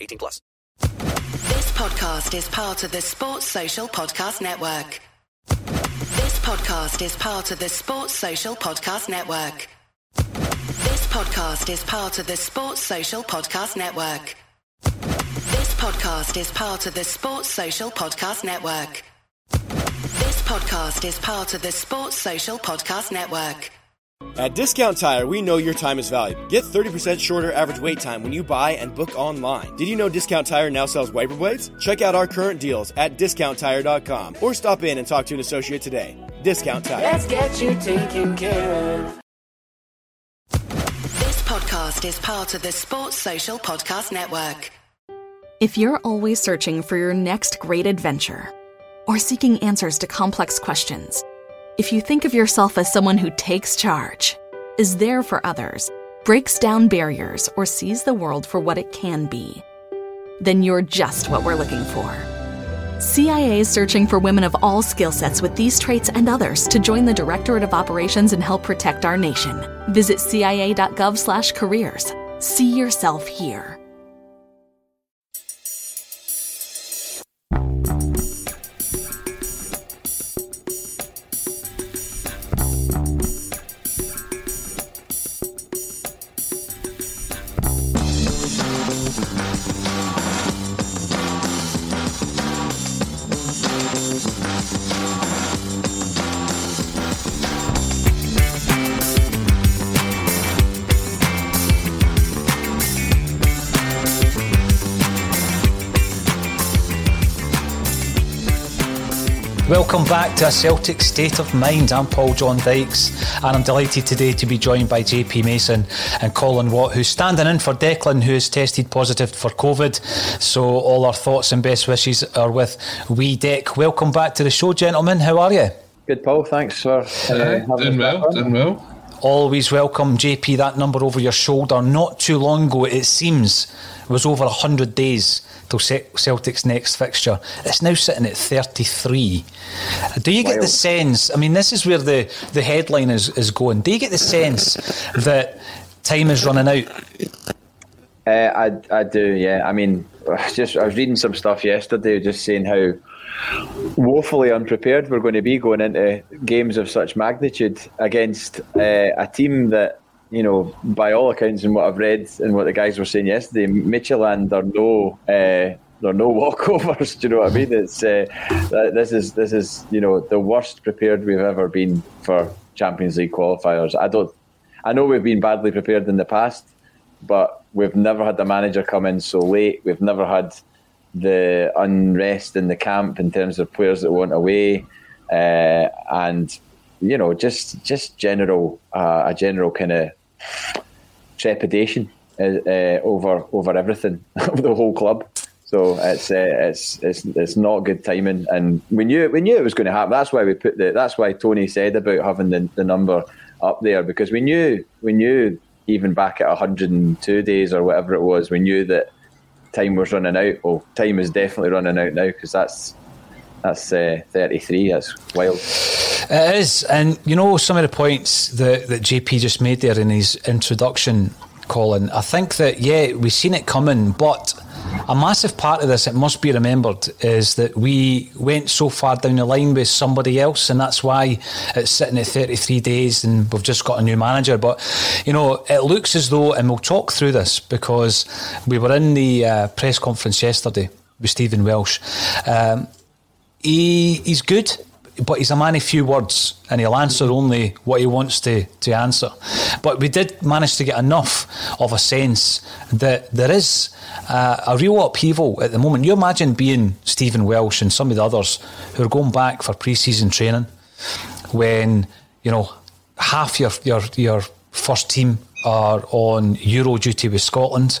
18 plus. This podcast is part of the Sports Social Podcast Network. This podcast is part of the Sports Social Podcast Network. This podcast is part of the Sports Social Podcast Network. This podcast is part of the Sports Social Podcast Network. This podcast is part of the Sports Social Podcast Network. At Discount Tire, we know your time is valuable. Get 30% shorter average wait time when you buy and book online. Did you know Discount Tire now sells wiper blades? Check out our current deals at discounttire.com or stop in and talk to an associate today. Discount Tire. Let's get you taken care of. This podcast is part of the Sports Social Podcast Network. If you're always searching for your next great adventure or seeking answers to complex questions, if you think of yourself as someone who takes charge, is there for others, breaks down barriers, or sees the world for what it can be, then you're just what we're looking for. CIA is searching for women of all skill sets with these traits and others to join the Directorate of Operations and help protect our nation. Visit cia.gov/careers. See yourself here. Welcome back to a Celtic State of Mind. I'm Paul John Dykes, and I'm delighted today to be joined by JP Mason and Colin Watt, who's standing in for Declan, who has tested positive for COVID. So, all our thoughts and best wishes are with Wee Deck. Welcome back to the show, gentlemen. How are you? Good, Paul. Thanks for uh, having doing well. Doing well. Always welcome, JP. That number over your shoulder. Not too long ago, it seems, was over 100 days till Celtic's next fixture. It's now sitting at 33. Do you get the sense? I mean, this is where the, the headline is, is going. Do you get the sense that time is running out? Uh, I, I do, yeah. I mean, just I was reading some stuff yesterday just saying how woefully unprepared we're going to be going into games of such magnitude against uh, a team that you know, by all accounts and what I've read and what the guys were saying yesterday, Midtjylland are no uh, there are no walkovers. Do you know what I mean? It's uh, this is this is you know the worst prepared we've ever been for Champions League qualifiers. I don't. I know we've been badly prepared in the past, but we've never had the manager come in so late. We've never had the unrest in the camp in terms of players that went away, uh, and you know just just general uh, a general kind of trepidation uh, uh, over over everything of the whole club. So it's uh, it's it's it's not good timing, and we knew we knew it was going to happen. That's why we put the. That's why Tony said about having the, the number up there because we knew we knew even back at 102 days or whatever it was, we knew that time was running out. Well, time is definitely running out now because that's that's uh, 33. That's wild. It is, and you know some of the points that that JP just made there in his introduction, Colin. I think that yeah, we've seen it coming, but a massive part of this, it must be remembered, is that we went so far down the line with somebody else, and that's why it's sitting at 33 days and we've just got a new manager. But, you know, it looks as though, and we'll talk through this because we were in the uh, press conference yesterday with Stephen Welsh. Um, he, he's good but he's a man of few words and he'll answer only what he wants to, to answer. But we did manage to get enough of a sense that there is uh, a real upheaval at the moment. You imagine being Stephen Welsh and some of the others who are going back for pre season training when, you know, half your, your, your first team are on Euro duty with Scotland.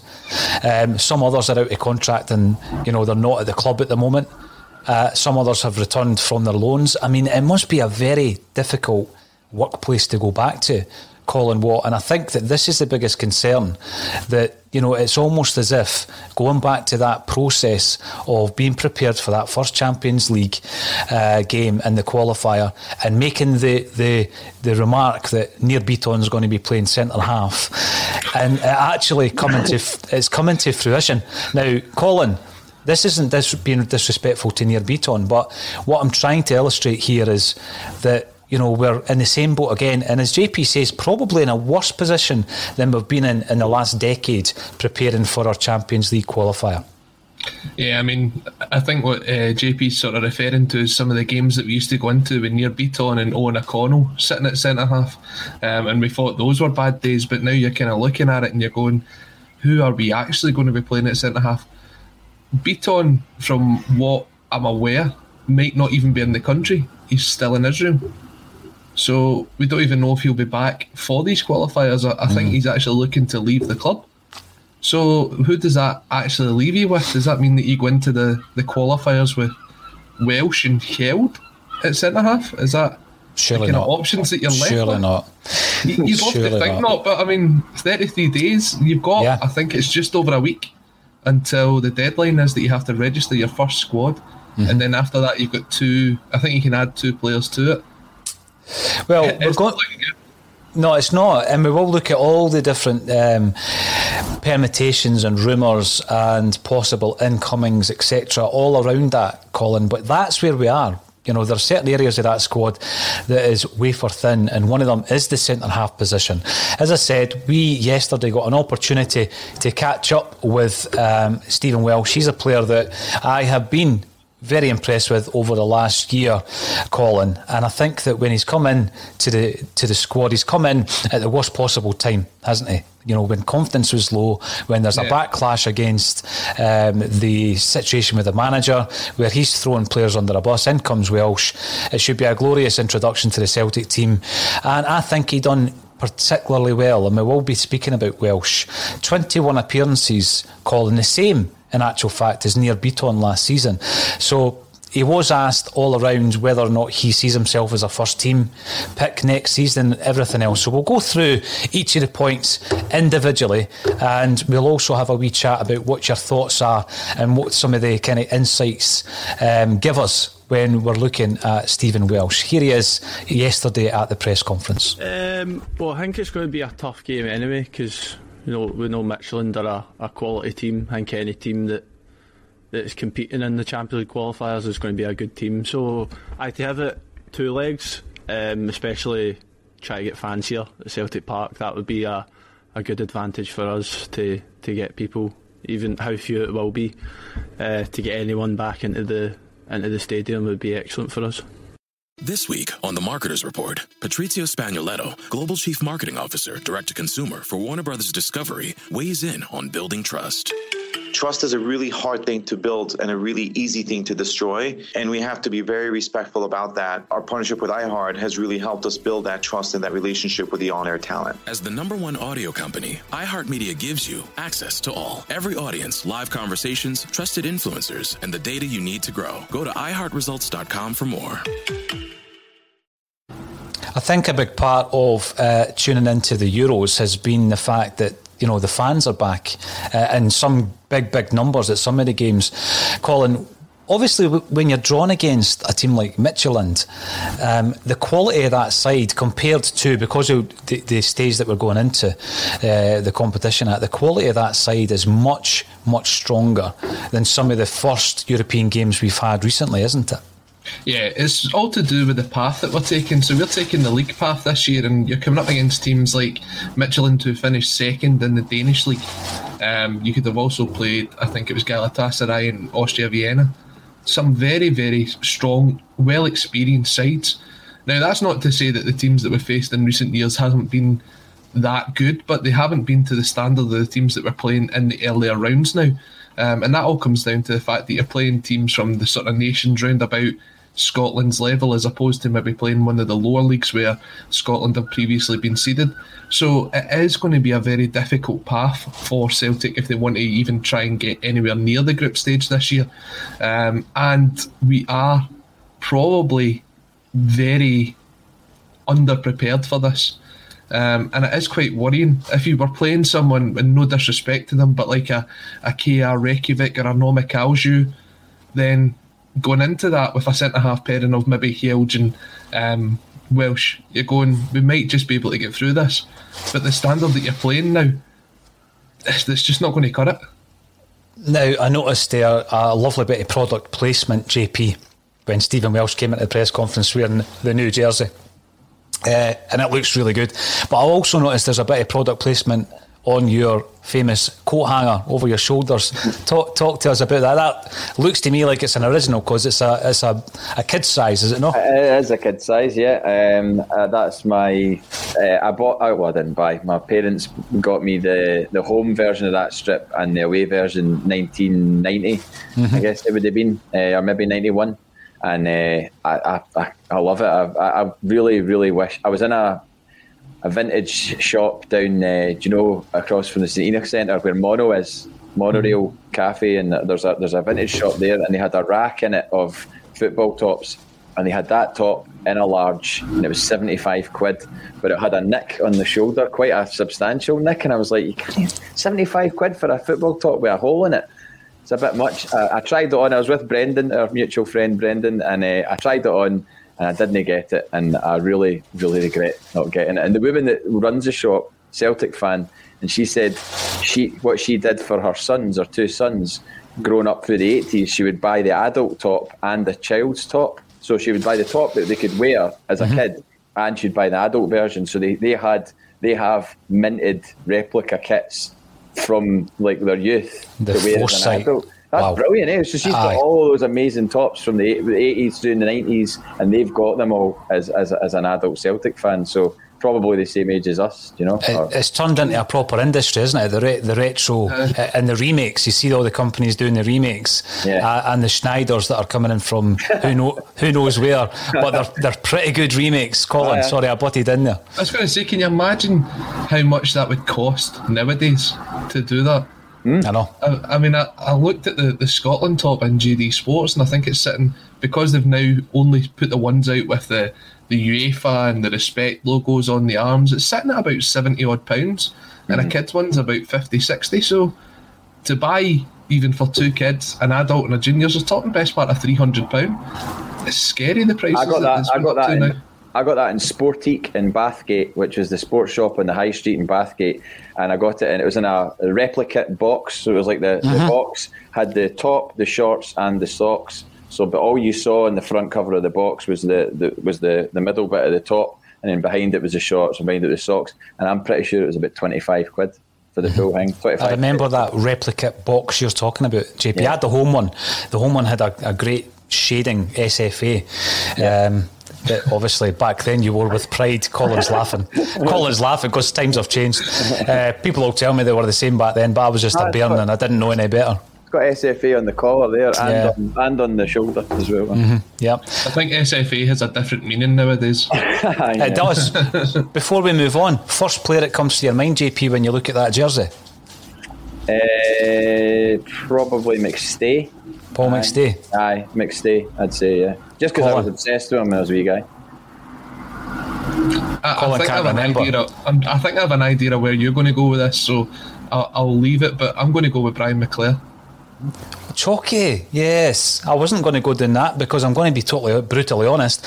Um, some others are out of contract and, you know, they're not at the club at the moment. Uh, some others have returned from their loans. I mean, it must be a very difficult workplace to go back to, Colin Watt. And I think that this is the biggest concern that, you know, it's almost as if going back to that process of being prepared for that first Champions League uh, game in the qualifier and making the, the, the remark that Bitton is going to be playing centre half and it actually coming to, it's coming to fruition. Now, Colin, this isn't this being disrespectful to Nir Bitton, but what I'm trying to illustrate here is that you know we're in the same boat again, and as JP says, probably in a worse position than we've been in in the last decade preparing for our Champions League qualifier. Yeah, I mean, I think what uh, JP's sort of referring to is some of the games that we used to go into with Nir Bitton and Eoghan O'Connell sitting at centre half, um, and we thought those were bad days. But now you're kind of looking at it and you're going, who are we actually going to be playing at centre half? Bitton, from what I'm aware, might not even be in the country. He's still in Israel. So we don't even know if he'll be back for these qualifiers. I, I think mm. he's actually looking to leave the club. So who does that actually leave you with? Does that mean that you go into the, the qualifiers with Welsh and Held at centre half? Is that Surely the not. options that you're left Surely with? not. You, would love Surely to think not. not. but I mean, 33 days, you've got, Yeah. I think it's just over a week until the deadline is that you have to register your first squad. Mm-hmm. And then after that, you've got two, I think you can add two players to it. Well, It- we're going. not looking good. No, it's not, and we will look at all the different um, permutations and rumours and possible incomings, etc., all around that, Colin. But that's where we are. You know, there are certain areas of that squad that is wafer thin, and one of them is the centre half position. As I said, we yesterday got an opportunity to catch up with um, Stephen Welsh. He's a player that I have been very impressed with over the last year, Colin. And I think that when he's come in to the to the squad, he's come in at the worst possible time, hasn't he? You know, when confidence was low, when there's a Yeah. backlash against um, the situation with the manager, where he's throwing players under a bus. In comes Welsh. It should be a glorious introduction to the Celtic team, and I think he done particularly well. And we will be speaking about Welsh. 21 appearances, Colin the same in actual fact as Nir Bitton last season. So he was asked all around whether or not he sees himself as a first team pick next season and everything else. So we'll go through each of the points individually and we'll also have a wee chat about what your thoughts are and what some of the kind of insights um, give us when we're looking at Stephen Welsh. Here he is yesterday at the press conference. Um, well, I think it's going to be a tough game anyway because you know we know Midtjylland are a, a quality team. I think any team that that is competing in the Champions League qualifiers is going to be a good team. So I to have it two legs, um, especially try to get fans here at Celtic Park. That would be a, a good advantage for us to to get people, even how few it will be, uh, to get anyone back into the into the stadium would be excellent for us. This week on the Marketers Report, Patrizio Spagnoletto, Global Chief Marketing Officer, Direct to Consumer for Warner Brothers Discovery, weighs in on building trust. Trust is a really hard thing to build and a really easy thing to destroy. And we have to be very respectful about that. Our partnership with iHeart has really helped us build that trust and that relationship with the on air talent. As the number one audio company, iHeartMedia gives you access to all. Every audience, live conversations, trusted influencers, and the data you need to grow. Go to iHeartResults.com for more. I think a big part of uh, tuning into the Euros has been the fact that you know the fans are back uh, in some big big numbers at some of the games. Colin, obviously when you're drawn against a team like Midtjylland, um, the quality of that side compared to because of the, the stage that we're going into uh, the competition at, the quality of that side is much much stronger than some of the first European games we've had recently, isn't it? Yeah, it's all to do with the path that we're taking. So we're taking the league path this year, and you're coming up against teams like Midtjylland who finished second in the Danish league. Um, you could have also played, I think it was Galatasaray and Austria Vienna. Some very, very strong, well experienced sides. Now, that's not to say that the teams that we've faced in recent years hasn't been that good, but they haven't been to the standard of the teams that we're playing in the earlier rounds now. Um, and that all comes down to the fact that you're playing teams from the sort of nations round about Scotland's level as opposed to maybe playing one of the lower leagues where Scotland have previously been seeded. So it is going to be a very difficult path for Celtic if they want to even try and get anywhere near the group stage this year. Um, and we are probably very underprepared for this. Um, and it is quite worrying if you were playing someone, and no disrespect to them, but like a, a KR Reykjavik or a Nomme Kalju, then going into that with a centre half pairing of maybe Hjelde and um, Welsh, you're going, we might just be able to get through this. But the standard that you're playing now, it's, it's just not going to cut it. Now, I noticed there a lovely bit of product placement, JP, when Stephen Welsh came into the press conference wearing the new jersey. Uh, and it looks really good. But I also noticed there's a bit of product placement on your famous coat hanger over your shoulders. talk talk to us about that. That looks to me like it's an original because it's a it's a, a kid size, is it not? It is a kid size, yeah. Um, uh, that's my. Uh, I bought. Oh, well, I didn't buy. My parents got me the the home version of that strip and the away version, 1990. Mm-hmm. I guess it would have been, uh, or maybe 91. And uh, I, I I love it. I, I really really wish I was in a a vintage shop down, uh, do you know, across from the St Enoch Centre where Mono is, Monorail mm-hmm. Cafe, and there's a there's a vintage shop there, and they had a rack in it of football tops, and they had that top in a large, and it was seventy five quid, but it had a nick on the shoulder, quite a substantial nick, and I was like, seventy five quid for a football top with a hole in it. It's a bit much. I, I tried it on. I was with Brendan, our mutual friend Brendan, and uh, I tried it on and I didn't get it, and I really, really regret not getting it. And the woman that runs the shop, Celtic fan, and she said she what she did for her sons, or two sons, growing up through the eighties, she would buy the adult top and the child's top. So she would buy the top that they could wear as a mm-hmm. kid, and she'd buy the adult version. So they, they had they have minted replica kits from like their youth the to wear as an adult. That's wow. brilliant. Eh? So she's Aye. got all those amazing tops from the 80s through the 90s, and they've got them all as, as, as an adult Celtic fan. So probably the same age as us, you know. It, it's turned into a proper industry, isn't it? The re- the retro uh, uh, and the remakes. You see all the companies doing the remakes, yeah. uh, and the Schneiders that are coming in from who know who knows where, but they're they're pretty good remakes. Colin, oh, yeah. sorry, I butted in there. I was going to say, can you imagine how much that would cost nowadays to do that? Mm. I know. I, I mean, I, I, looked at the, the Scotland top in GD Sports, and I think it's sitting because they've now only put the ones out with the, the UEFA and the Respect logos on the arms. It's sitting at about 70 odd pounds, mm-hmm. and a mm-hmm. kid's one's about 50, 60. So to buy, even for two kids, an adult and a junior's, is talking best part of £300. It's scary the prices. I got that. I got that. In, I got that in Sportique in Bathgate, which is the sports shop on the high street in Bathgate and I got it, and it was in a, a replica box. So it was like the, the uh-huh. box had the top, the shorts, and the socks. So, but all you saw in the front cover of the box was the, the was the, the middle bit of the top, and then behind it was the shorts, and behind it was the socks. And I'm pretty sure it was about twenty five quid for the full thing. I remember that replica box you're talking about, JP. Yeah. I had the home one. The home one had a, a great shading SFA. Yeah. Um, that obviously back then you wore with pride. Colin's laughing. Colin's laughing because times have changed. Uh, people will tell me they were the same back then, but I was just a bairn and I didn't know any better. It's got SFA on the collar there and, yeah. on, and on the shoulder as well. Mm-hmm. Yep. I think SFA has a different meaning nowadays. it does. Before we move on, first player that comes to your mind, JP, when you look at that jersey? Uh, probably McStay. Paul McStay? Aye, McStay, I'd say, yeah. Just because I was obsessed with him when I was a wee guy. I, Colin I think I can't have an idea. Of, I think I have an idea of where you're going to go with this, so I'll, I'll leave it. But I'm going to go with Brian McClair. Chalky, yes. I wasn't going to go down that because I'm going to be totally brutally honest.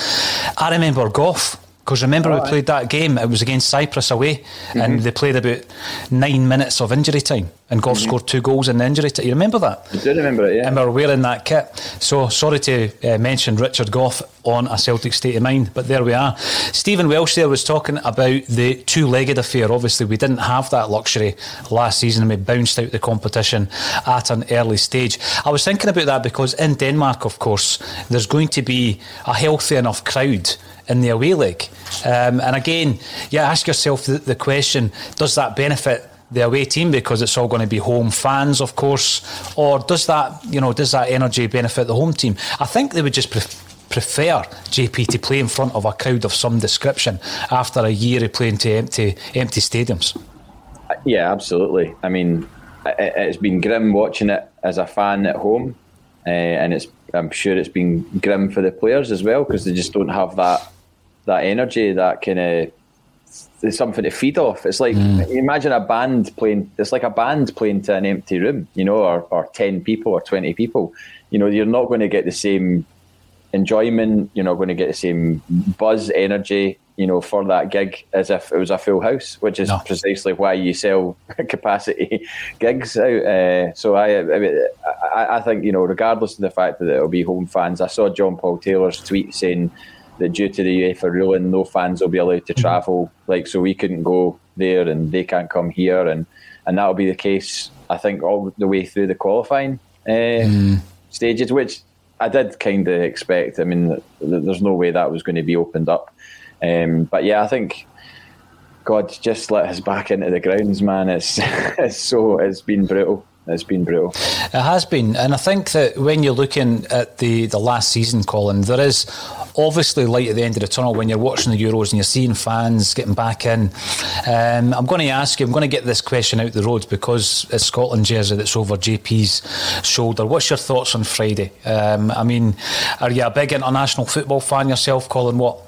I remember Gough because remember we played that game. It was against Cyprus away, and they played about nine minutes of injury time, and Gough scored two goals in the injury time. You remember that? I do remember it, yeah. And we were wearing that kit. So sorry to uh, mention Richard Gough on a Celtic state of mind, but there we are. Stephen Welsh there was talking about the two-legged affair. Obviously, we didn't have that luxury last season, and we bounced out the competition at an early stage. I was thinking about that because in Denmark, of course, there's going to be a healthy enough crowd in the away leg. Um, and again, you ask yourself the, the question: Does that benefit? the away team because it's all going to be home fans, of course, or does that you know does that energy benefit the home team? I think they would just pref- prefer JP to play in front of a crowd of some description after a year of playing to empty empty stadiums. Yeah, absolutely. I mean, it, it's been grim watching it as a fan at home, uh, and it's I'm sure it's been grim for the players as well because they just don't have that that energy, that kind of there's something to feed off. It's like imagine a band playing. It's like a band playing to an empty room, you know, or, or ten people or twenty people. You know, you're not going to get the same enjoyment. You're not going to get the same buzz, energy, you know, for that gig as if it was a full house, which is precisely why you sell capacity gigs out. Uh, so I, I, mean, I, I think you know, regardless of the fact that it'll be home fans, I saw John Paul Taylor's tweet saying that due to the UEFA ruling, no fans will be allowed to travel. Like, so we couldn't go there, and they can't come here, and and that'll be the case. I think all the way through the qualifying uh, stages, which I did kind of expect. I mean, th- there's no way that was going to be opened up. Um, but yeah, I think God just let us back into the grounds, man. It's it's so it's been brutal. It's been brutal. It has been, and I think that when you're looking at the, the last season, Colin, there is obviously light at the end of the tunnel when you're watching the Euros and you're seeing fans getting back in. Um, I'm going to ask you, I'm going to get this question out the road because it's Scotland jersey that's over JP's shoulder. What's your thoughts on Friday? Um, I mean, are you a big international football fan yourself, Colin? What?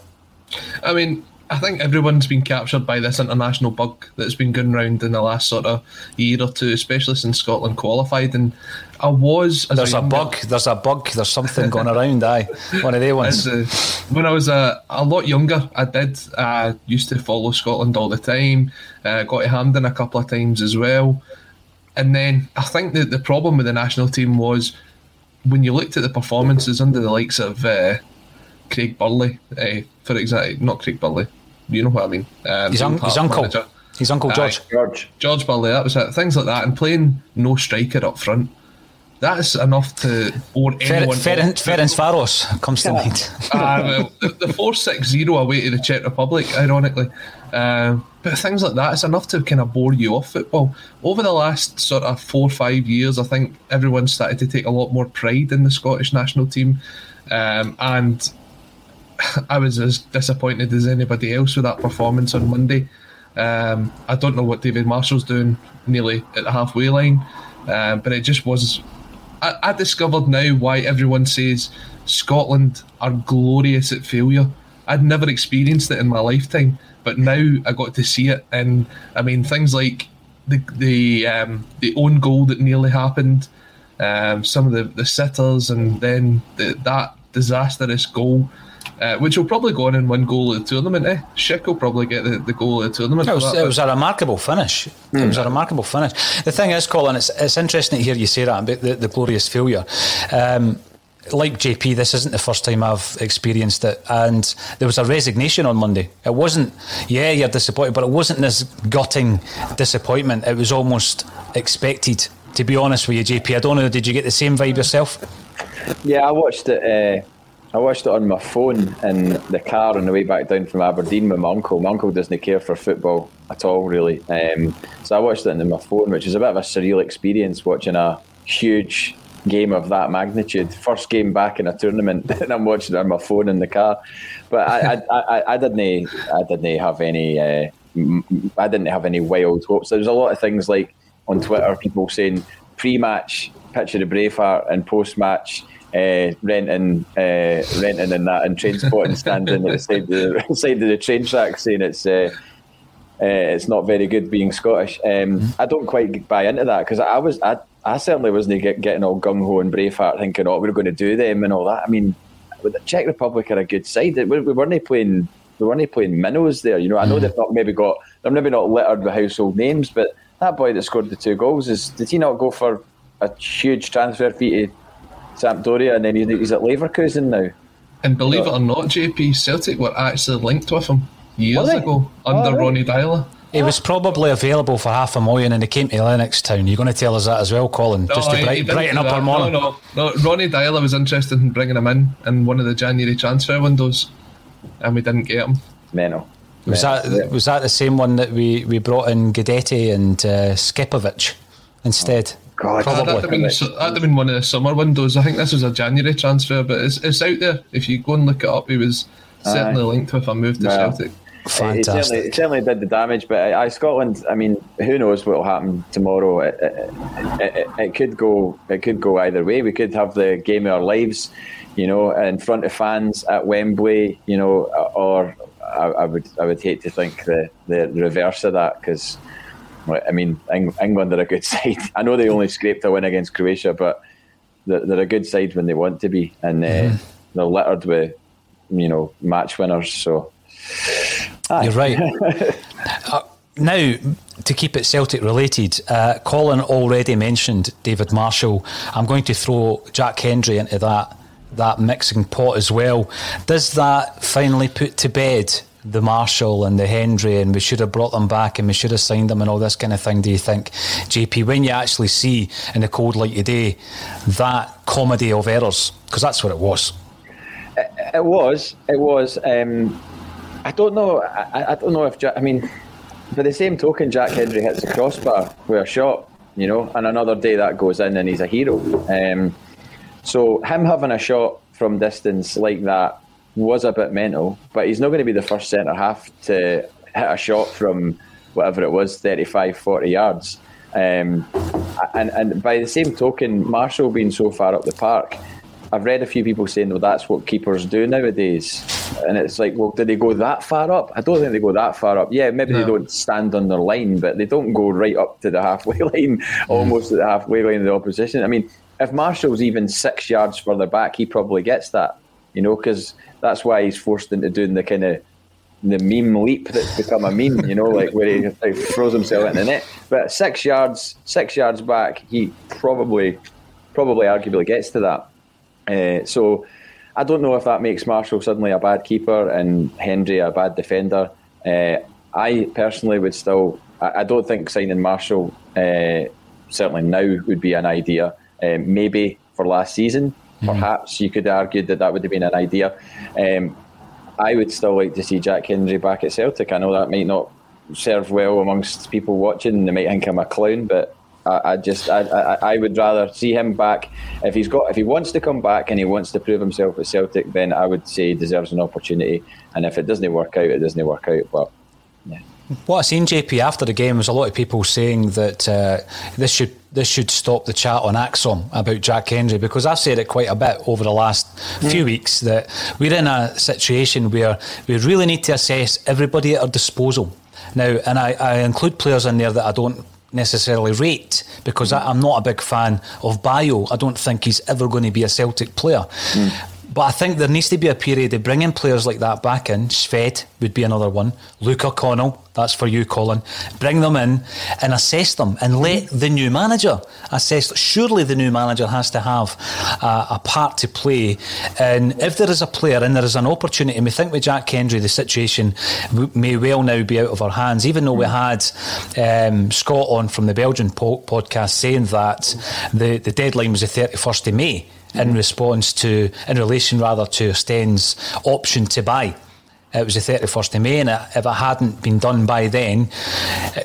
I mean, I think everyone's been captured by this international bug that's been going round in the last sort of year or two, especially since Scotland qualified. And I was as There's a, bug. There's a bug. There's something going around. Aye, one of they ones. Uh, when I was uh, a lot younger, I did uh, used to follow Scotland all the time. Uh, got to Hampden a couple of times as well. And then I think that the problem with the national team was when you looked at the performances under the likes of uh, Craig Burley, uh, for example, not Craig Burley, you know what I mean. Um, His, un- his uncle. manager. His uncle Aye. George. George. George Burley, that was it. Things like that, and playing no striker up front. That's enough to bore Fer- anyone. Ferenc off. Ferencvaros comes to mind. Ah, well, the- the four six zero away to the Czech Republic, ironically. Um, but things like that, it's enough to kind of bore you off football. Over the last sort of four or five years, I think everyone started to take a lot more pride in the Scottish national team. Um, and I was as disappointed as anybody else with that performance on Monday. Um, I don't know what David Marshall's doing nearly at the halfway line, um, but it just was. I, I discovered now why everyone says Scotland are glorious at failure. I'd never experienced it in my lifetime, but now I got to see it. And I mean, things like the the um, the own goal that nearly happened, um, some of the, the sitters, and then the, that disastrous goal. Uh, which will probably go on and win goal of the tournament. Eh? Schick will probably get the, the goal of the tournament. It was, that, it was a remarkable finish. It was a remarkable finish. The thing is, Colin, it's, it's interesting to hear you say that about the, the glorious failure. Um, like JP, this isn't the first time I've experienced it, and there was a resignation on Monday. It wasn't, yeah, you're disappointed, but it wasn't this gutting disappointment. It was almost expected. To be honest with you, JP, I don't know. Did you get the same vibe yourself? Yeah, I watched it. Uh, I watched it on my phone in the car on the way back down from Aberdeen with my uncle. My uncle doesn't care for football at all, really. Um, so I watched it on my phone, which was a bit of a surreal experience watching a huge game of that magnitude. First game back in a tournament, and I'm watching it on my phone in the car. But I, I, I, I didn't, I didn't have any, uh, I didn't have any wild hopes. There was a lot of things like on Twitter, people saying pre-match picture of Braveheart and post-match uh, renting, uh, renting and that, and train spotting, standing at the side of the, side of the train track, saying it's uh, uh, it's not very good being Scottish. Um, I don't quite buy into that because I was I, I certainly wasn't get, getting all gung ho and Braveheart thinking, oh, we're going to do them and all that. I mean, the Czech Republic are a good side. We, we weren't playing we weren't playing minnows there. You know, I know they've not maybe got they're maybe not littered with household names, but that boy that scored the two goals is did he not go for a huge transfer fee to Sampdoria and then he's at Leverkusen now? And believe it or not, JP Celtic were actually linked with him years ago under Oh, right. Ronny Deila. He was probably available for half a million and he came to Lennoxtown. You're going to tell us that as well, Colin, just to bright, brighten up our morning. No, no, no. Ronny Deila was interested in bringing him in in one of the January transfer windows, and we didn't get him. Mental. Was that was that the same one that we, we brought in Guidetti and uh, Scepovic instead? God, That'd have, Probably. been, so- that'd have been one of the summer windows. I think this was a January transfer, but it's, it's out there. If you go and look it up, he was certainly Aye. linked with a move to Well, Celtic. It certainly, it certainly did the damage, but I, I Scotland. I mean, who knows what will happen tomorrow? It, it, it, it, it could go. It could go either way. We could have the game of our lives, you know, in front of fans at Wembley, you know, or I, I would. I would hate to think the the reverse of that because. I mean, Eng- England are a good side. I know they only scraped a win against Croatia, but they're, they're a good side when they want to be, and uh, they're littered with, you know, match winners. So You're right. Uh, now, to keep it Celtic related, uh, Colin already mentioned David Marshall. I'm going to throw Jack Hendry into that that mixing pot as well. Does that finally put to bed the Marshall and the Hendry, and we should have brought them back and we should have signed them and all this kind of thing? Do you think, JP, when you actually see in the cold light today that comedy of errors, because that's what it was. It was. It was. Um, I don't know. I, I don't know if Jack. I mean, by the same token, Jack Hendry hits the crossbar with a shot. You know, and another day that goes in, and he's a hero. Um, so him having a shot from distance like that was a bit mental. But he's not going to be the first centre half to hit a shot from whatever it was, 35, 40 yards. Um, and and by the same token, Marshall being so far up the park, I've read a few people saying, well, that's what keepers do nowadays. And it's like, well, do they go that far up? I don't think they go that far up. Yeah, maybe they don't stand on their line, but they don't go right up to the halfway line, almost at the halfway line of the opposition. I mean, if Marshall's even six yards further back, he probably gets that, you know, because that's why he's forced into doing the kind of the meme leap that's become a meme, you know, like where he like, throws himself in the net. But six yards, six yards back, he probably, probably arguably gets to that. Uh, so I don't know if that makes Marshall suddenly a bad keeper and Hendry a bad defender. Uh, I personally would still. I, I don't think signing Marshall uh, certainly now would be an idea. Maybe for last season, perhaps you could argue that that would have been an idea. Um, I would still like to see Jack Hendry back at Celtic. I know that might not serve well amongst people watching. They might think I'm a clown, but I, I just I, I, I would rather see him back. If he's got if he wants to come back and he wants to prove himself at Celtic, then I would say he deserves an opportunity. And if it doesn't work out, it doesn't work out. But What I seen JP after the game was a lot of people saying that uh, this should this should stop the chat on ACSOM about Jack Hendry because I've said it quite a bit over the last few weeks that we're in a situation where we really need to assess everybody at our disposal now, and I, I include players in there that I don't necessarily rate because I, I'm not a big fan of Bio. I don't think he's ever going to be a Celtic player. But I think there needs to be a period of bringing players like that back in. Shved would be another one. Luca Connell, that's for you, Colin. Bring them in and assess them and let the new manager assess. Surely the new manager has to have a, a part to play. And if there is a player and there is an opportunity, and we think with Jack Hendry, the situation may well now be out of our hands, even though we had um, Scott on from the Belgian po- podcast saying that the, the deadline was the 31st of May in response to, in relation rather to Sten's option to buy. It was the 31st of May, and if it hadn't been done by then,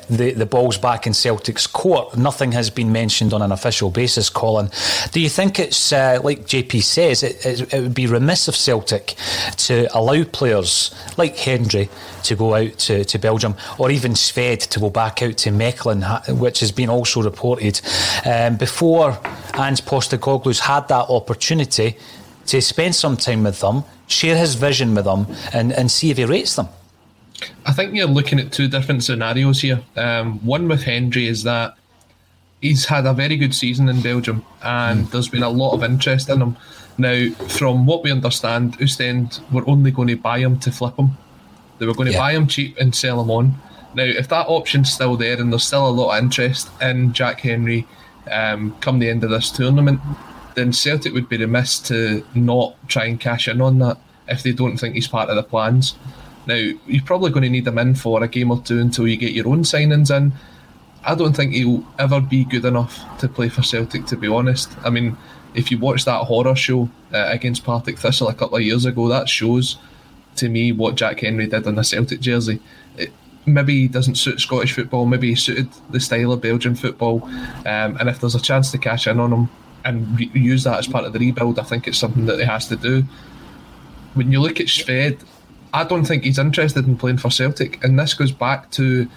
the, the ball's back in Celtic's court. Nothing has been mentioned on an official basis, Colin. Do you think it's, uh, like JP says, it, it, it would be remiss of Celtic to allow players like Hendry to go out to, to Belgium, or even Shved to go back out to Mechelen, ha- which has been also reported, um, before Ange Postecoglou's had that opportunity to spend some time with them, share his vision with them, and, and see if he rates them. I think you're looking at two different scenarios here. Um, one with Hendry is that he's had a very good season in Belgium, and mm. there's been a lot of interest in him. Now, from what we understand, Ostend were only going to buy him to flip him. They were going to yeah. buy him cheap and sell him on. Now, if that option's still there and there's still a lot of interest in Jack Hendry um, come the end of this tournament, then Celtic would be remiss to not try and cash in on that if they don't think he's part of the plans. Now, you're probably going to need him in for a game or two until you get your own signings in. I don't think he'll ever be good enough to play for Celtic, to be honest. I mean, if you watch that horror show uh, against Partick Thistle a couple of years ago, that shows to me what Jack Hendry did in a Celtic jersey. It, maybe he doesn't suit Scottish football, maybe he suited the style of Belgian football. Um, and if there's a chance to cash in on him and re- use that as part of the rebuild, I think it's something that he has to do. When you look at Shved, I don't think he's interested in playing for Celtic, and this goes back to.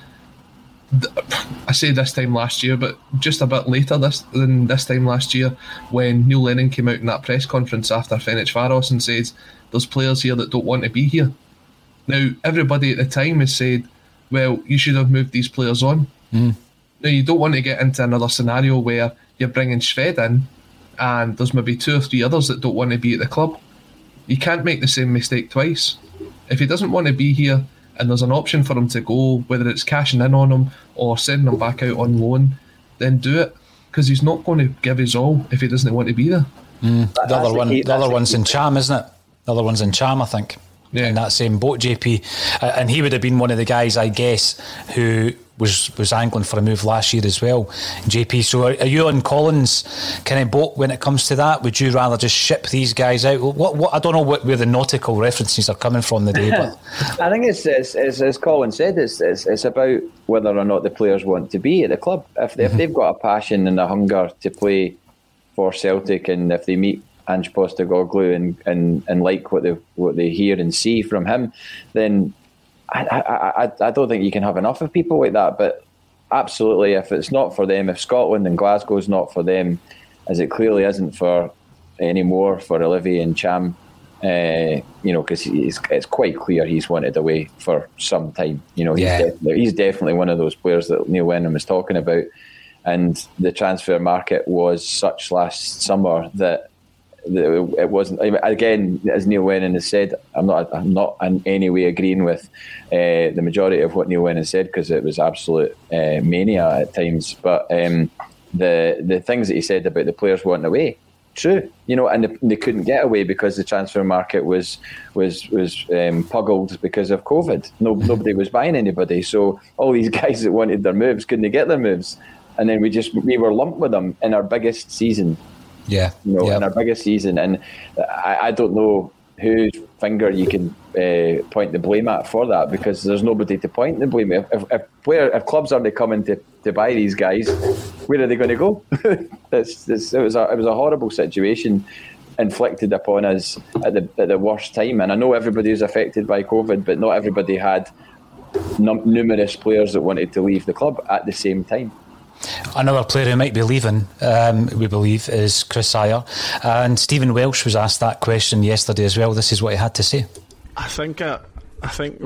I say this time last year, but just a bit later this than this time last year, when Neil Lennon came out in that press conference after Ferencvaros and says, "There's players here that don't want to be here." Now, everybody at the time has said, "Well, you should have moved these players on." Mm. Now, you don't want to get into another scenario where you're bringing Shved in, and there's maybe two or three others that don't want to be at the club. You can't make the same mistake twice. If he doesn't want to be here and there's an option for him to go, whether it's cashing in on him or sending him back out on loan, then do it because he's not going to give his all if he doesn't want to be there. Mm. The other one, the, the other one's Ntcham, isn't it? The other one's Ntcham, I think. Yeah. In that same boat, JP, uh, and he would have been one of the guys, I guess, who was was angling for a move last year as well. JP, so are, are, you on Colin's kind of boat when it comes to that? Would you rather just ship these guys out? What, what I don't know what, where the nautical references are coming from the day, but I think it's, it's, it's, as Colin said, it's, it's, it's about whether or not the players want to be at the club. If, mm-hmm. if they've got a passion and a hunger to play for Celtic, and if they meet Ange Postecoglou and, and, and like what they what they hear and see from him, then I, I, I, I don't think you can have enough of people like that. But absolutely, if it's not for them, if Scotland and Glasgow is not for them, as it clearly isn't for anymore for Olivier Ntcham, uh, you know, because it's quite clear he's wanted away for some time. You know, he's, yeah. definitely, he's definitely one of those players that Neil Lennon was talking about. And the transfer market was such last summer that it wasn't again as Neil Lennon has said. I'm not I'm not in any way agreeing with uh, the majority of what Neil Lennon said because it was absolute uh, mania at times. But um, the the things that he said about the players wanting away, true. You know, and they, they couldn't get away because the transfer market was was was um, puggled because of COVID. No, nobody was buying anybody. So all these guys that wanted their moves couldn't get their moves, and then we just we were lumped with them in our biggest season yeah, you know, yeah. in our biggest season, and I, I don't know whose finger you can uh, point the blame at for that because there's nobody to point the blame. at. if, if, player, if clubs aren't coming to, to buy these guys, where are they going to go? it's, it's, it was a it was a horrible situation inflicted upon us at the at the worst time. And I know everybody was affected by COVID, but not everybody had num- numerous players that wanted to leave the club at the same time. Another player who might be leaving, um, we believe, is Kris Ajer. And Stephen Welsh was asked that question yesterday as well. This is what he had to say. I think uh, I think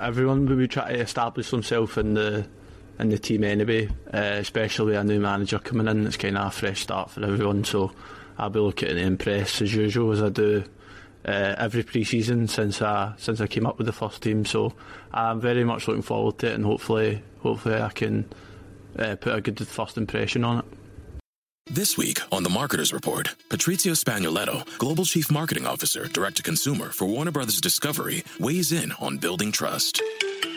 everyone will be trying to establish themselves in the in the team anyway, uh, especially a new manager coming in. It's kind of a fresh start for everyone. So I'll be looking to impress as usual as I do uh, every pre-season since I since I came up with the first team. So I'm very much looking forward to it, and hopefully hopefully I can uh, put a good first impression on it. This week on The Marketers Report, Patrizio Spagnoletto, Global Chief Marketing Officer, Direct to Consumer for Warner Brothers Discovery, weighs in on building trust.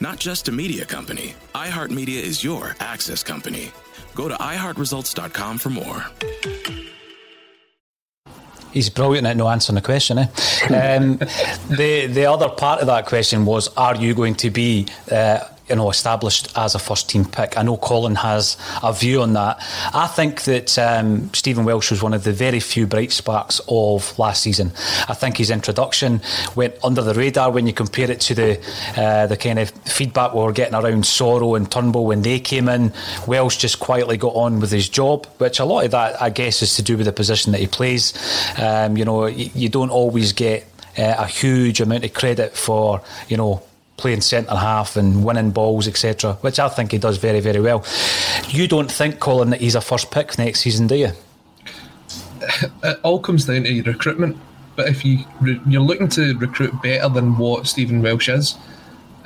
Not just a media company, iHeartMedia is your access company. Go to iHeartResults.com for more. He's brilliant at no answering the question. Eh? um, the the other part of that question was: Are you going to be uh, you know, established as a first team pick. I know Colin has a view on that. I think that um, Stephen Welsh was one of the very few bright sparks of last season. I think his introduction went under the radar when you compare it to the uh, the kind of feedback we were getting around Soro and Turnbull when they came in. Welsh just quietly got on with his job, which a lot of that, I guess, is to do with the position that he plays. Um, you know, you, don't always get uh, a huge amount of credit for, you know, playing centre half and winning balls, etc., which I think he does very, very well. You don't think, Colin, that he's a first pick next season, do you? It all comes down to your recruitment. But if you you're looking to recruit better than what Stephen Welsh is,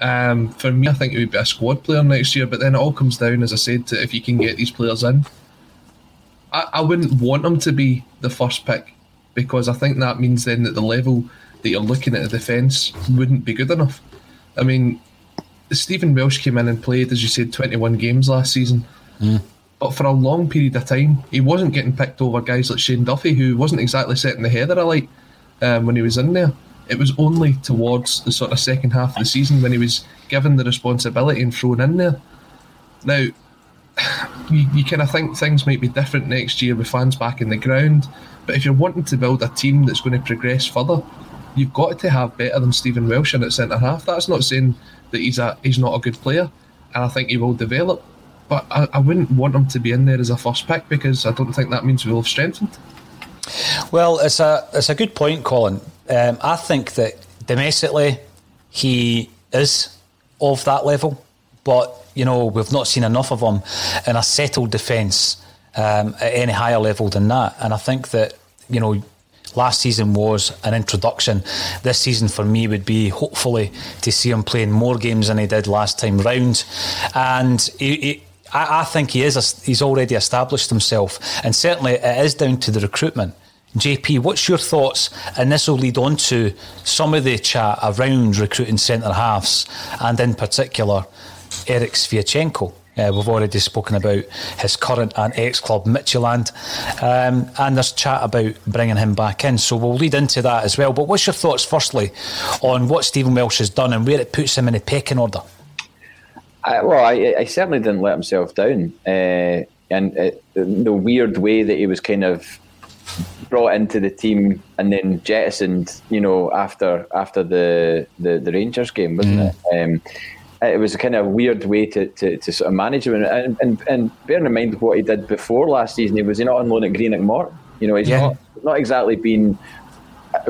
um, for me, I think it would be a squad player next year. But then it all comes down, as I said, to if you can get these players in. I, I wouldn't want him to be the first pick because I think that means then that the level that you're looking at the defence wouldn't be good enough. I mean, Stephen Welsh came in and played, as you said, 21 games last season. Mm. But for a long period of time, he wasn't getting picked over guys like Shane Duffy, who wasn't exactly setting the header alight um, when he was in there. It was only towards the sort of second half of the season when he was given the responsibility and thrown in there. Now, you, you kind of think things might be different next year with fans back in the ground, but if you're wanting to build a team that's going to progress further, you've got to have better than Stephen Welsh in at centre half. That's not saying that he's a he's not a good player, and I think he will develop. But I, I wouldn't want him to be in there as a first pick because I don't think that means we'll have strengthened. Well, it's a it's a good point, Colin. Um, I think that domestically he is of that level, but you know we've not seen enough of him in a settled defence um, at any higher level than that. And I think that you know last season was an introduction. This season for me would be hopefully to see him playing more games than he did last time round, and he, he, I, I, think he is. A, he's already established himself, and certainly it is down to the recruitment. JP, what's your thoughts? And this will lead on to some of the chat around recruiting centre halves, and in particular, Erik Sviatchenko. Uh, we've already spoken about his current and ex club Midtjylland, um, and there's chat about bringing him back in. So we'll lead into that as well. But what's your thoughts, firstly, on what Stephen Welsh has done and where it puts him in the pecking order? I, well, I, I, certainly didn't let himself down, uh, and uh, the weird way that he was kind of brought into the team and then jettisoned, you know, after after the the, the Rangers game, wasn't mm. it? Um, it was a kind of weird way to, to, to sort of manage him. And, and, and bearing in mind what he did before last season, he was he not on loan at Greenock Morton. You know, he's yeah. not not exactly been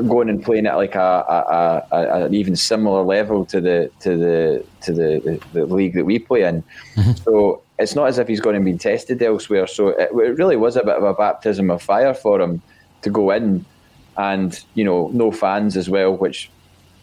going and playing at like a, a, a, an even similar level to the to the to the, the, the league that we play in. Mm-hmm. So it's not as if he's going to be tested elsewhere. So it, it really was a bit of a baptism of fire for him to go in, and you know, no fans as well, which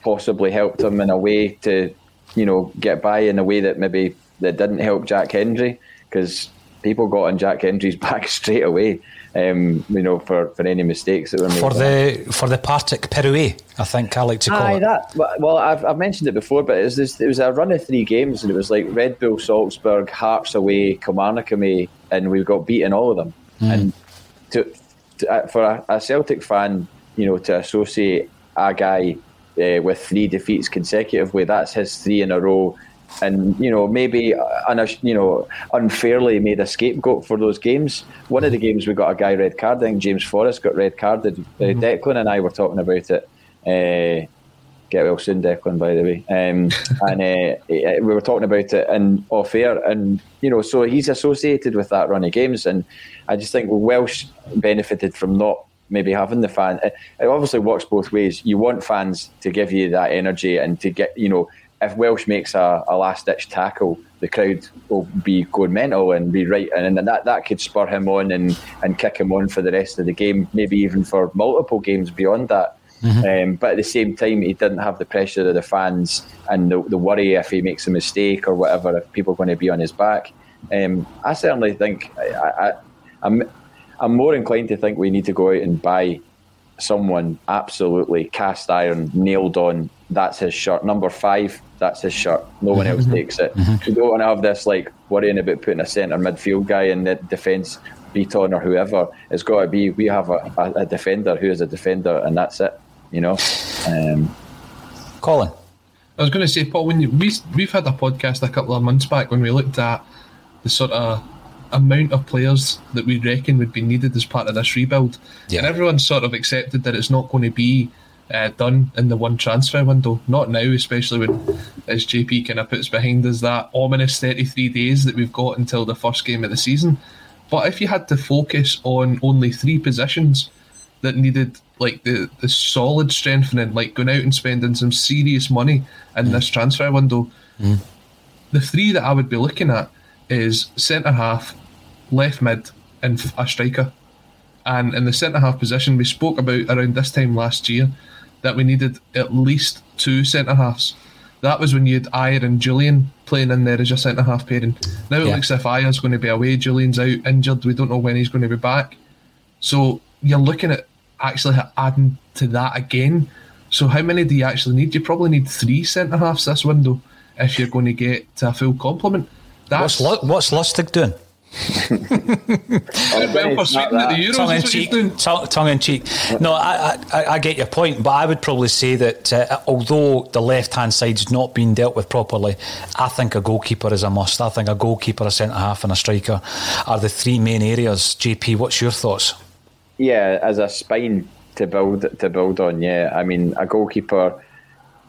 possibly helped him in a way to you know, get by in a way that maybe that didn't help Jack Hendry because people got on Jack Hendry's back straight away. Um, you know, for, for any mistakes that were made. For the for the Partick Pirouet, I think I like to call Aye, it. That, well, I've, I've mentioned it before, but it was, this, it was a run of three games, and it was like Red Bull Salzburg, Hearts away, Kilmarnock away, and we got beaten all of them. Mm. And to, to uh, for a, a Celtic fan, you know, to associate a guy uh, with three defeats consecutively. That's his three in a row, and you know maybe uh, you know unfairly made a scapegoat for those games. One of the games we got a guy red carded. James Forrest got red carded. Uh, mm-hmm. Declan and I were talking about it. Uh, Get well soon, Declan. By the way, um, and uh, we were talking about it in off air, and you know, so he's associated with that run of games, and I just think Welsh benefited from not maybe having the fan. It, it obviously works both ways. You want fans to give you that energy and to get, you know, if Welsh makes a, a last ditch tackle, the crowd will be going mental and be right, and, and that that could spur him on and and kick him on for the rest of the game, maybe even for multiple games beyond that. Mm-hmm. Um, but at the same time, he didn't have the pressure of the fans and the, the worry if he makes a mistake or whatever, if people are going to be on his back. Um, I certainly think I, I, I'm, I'm more inclined to think we need to go out and buy someone absolutely cast iron, nailed on. That's his shirt. Number five, that's his shirt. No one else mm-hmm. takes it. Mm-hmm. We don't want to have this like worrying about putting a centre midfield guy in the defence, Bitton or whoever. It's got to be we have a, a, a defender who is a defender, and that's it you know. Um, Colin. I was going to say, Paul, when you, we we've had a podcast a couple of months back when we looked at the sort of amount of players that we reckon would be needed as part of this rebuild, yeah. and everyone sort of accepted that it's not going to be uh, done in the one transfer window. Not now, especially when, as JP kind of puts behind us, that ominous 33 days that we've got until the first game of the season. But if you had to focus on only three positions that needed like the, the solid strengthening, like going out and spending some serious money in mm. this transfer window. Mm. The three that I would be looking at is centre half, left mid, and a striker. And in the centre half position, we spoke about around this time last year that we needed at least two centre halves. That was when you had Ajer and Jullien playing in there as your centre half pairing. Now it yeah. looks as if Ajer's going to be away, Jullien's out injured. We don't know when he's going to be back. So you're looking at actually adding to that again. So how many do you actually need? You probably need three centre halves this window if you're going to get to a full complement. That's what's, what's Lustig doing? tongue in cheek. Tongue, in cheek. No, I, I, I, get your point, but I would probably say that uh, although the left hand side's not being dealt with properly, I think a goalkeeper is a must. I think a goalkeeper, a centre half, and a striker are the three main areas. JP, what's your thoughts? Yeah, as a spine to build to build on. Yeah, I mean a goalkeeper,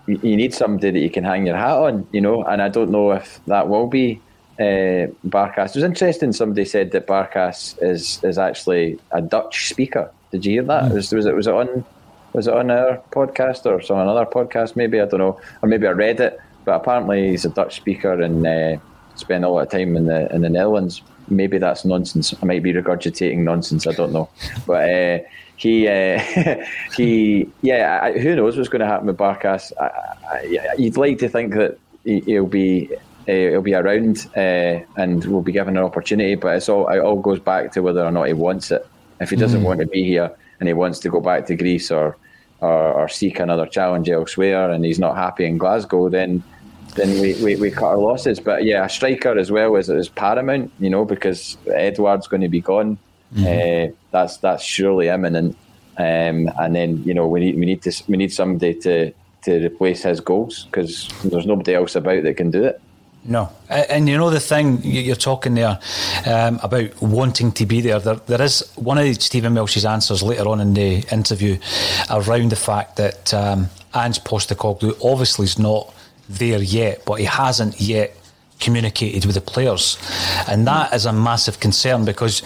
you need somebody that you can hang your hat on, you know. And I don't know if that will be uh, Barkas. It was interesting. Somebody said that Barkas is is actually a Dutch speaker. Did you hear that? Mm. Was, was it was it on was it on our podcast or some another podcast? Maybe I don't know, or maybe I read it. But apparently he's a Dutch speaker and uh, spent a lot of time in the in the Netherlands maybe that's nonsense. I might be regurgitating nonsense. I don't know, but uh, he uh, he yeah. I, who knows what's going to happen with Barkas? I, I, you'd like to think that he, will be. Uh, he'll be around uh, and will be given an opportunity, but it's all it all goes back to whether or not he wants it. If he doesn't mm. want to be here and he wants to go back to Greece or, or, or seek another challenge elsewhere, and he's not happy in Glasgow, then then we, we, we cut our losses. But yeah, a striker as well is, is paramount, you know, because Edouard's going to be gone. Mm-hmm. Uh, that's that's surely imminent. Um, and then you know we need we need to we need somebody to to replace his goals because there's nobody else about that can do it. No, and you know the thing you're talking there um, about wanting to be there. there. There is one of Stephen Welsh's answers later on in the interview around the fact that um, Ange Postecoglou obviously is not there yet, but he hasn't yet communicated with the players, and that is a massive concern because,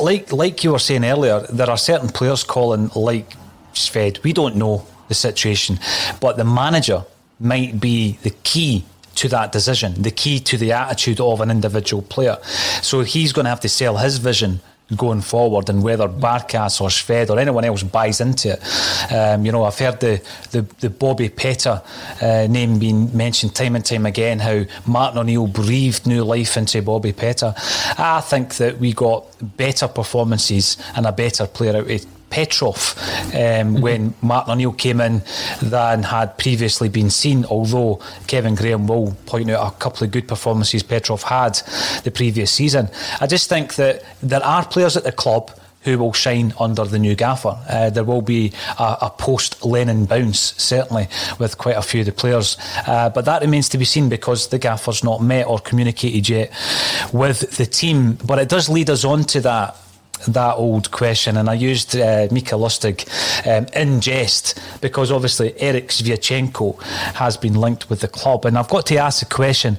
like like you were saying earlier, there are certain players calling like Shved. We don't know the situation, but the manager might be the key to that decision, the key to the attitude of an individual player. So he's going to have to sell his vision going forward and whether Barkas or Shved or anyone else buys into it. Um, you know, I've heard the, the, the Bobby Petta uh, name being mentioned time and time again, how Martin O'Neill breathed new life into Bobby Petta. I think that we got better performances and a better player out of Petrov um, mm-hmm. when Martin O'Neill came in than had previously been seen. Although Kevin Graham will point out a couple of good performances Petrov had the previous season. I just think that there are players at the club who will shine under the new gaffer. Uh, there will be a, a post Lennon bounce, certainly, with quite a few of the players. Uh, but that remains to be seen because the gaffer's not met or communicated yet with the team. But it does lead us on to that that old question, and I used uh, Mika Lustig um, in jest because obviously Erik Sviatchenko has been linked with the club. And I've got to ask the question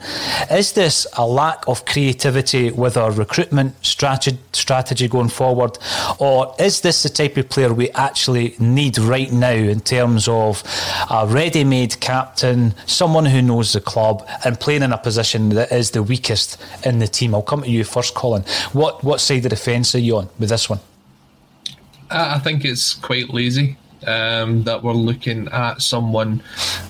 is this a lack of creativity with our recruitment strategy, strategy going forward, or is this the type of player we actually need right now in terms of a ready made captain, someone who knows the club, and playing in a position that is the weakest in the team? I'll come to you first, Colin. What, what side of the fence are you on? With this one? I think it's quite lazy um, that we're looking at someone,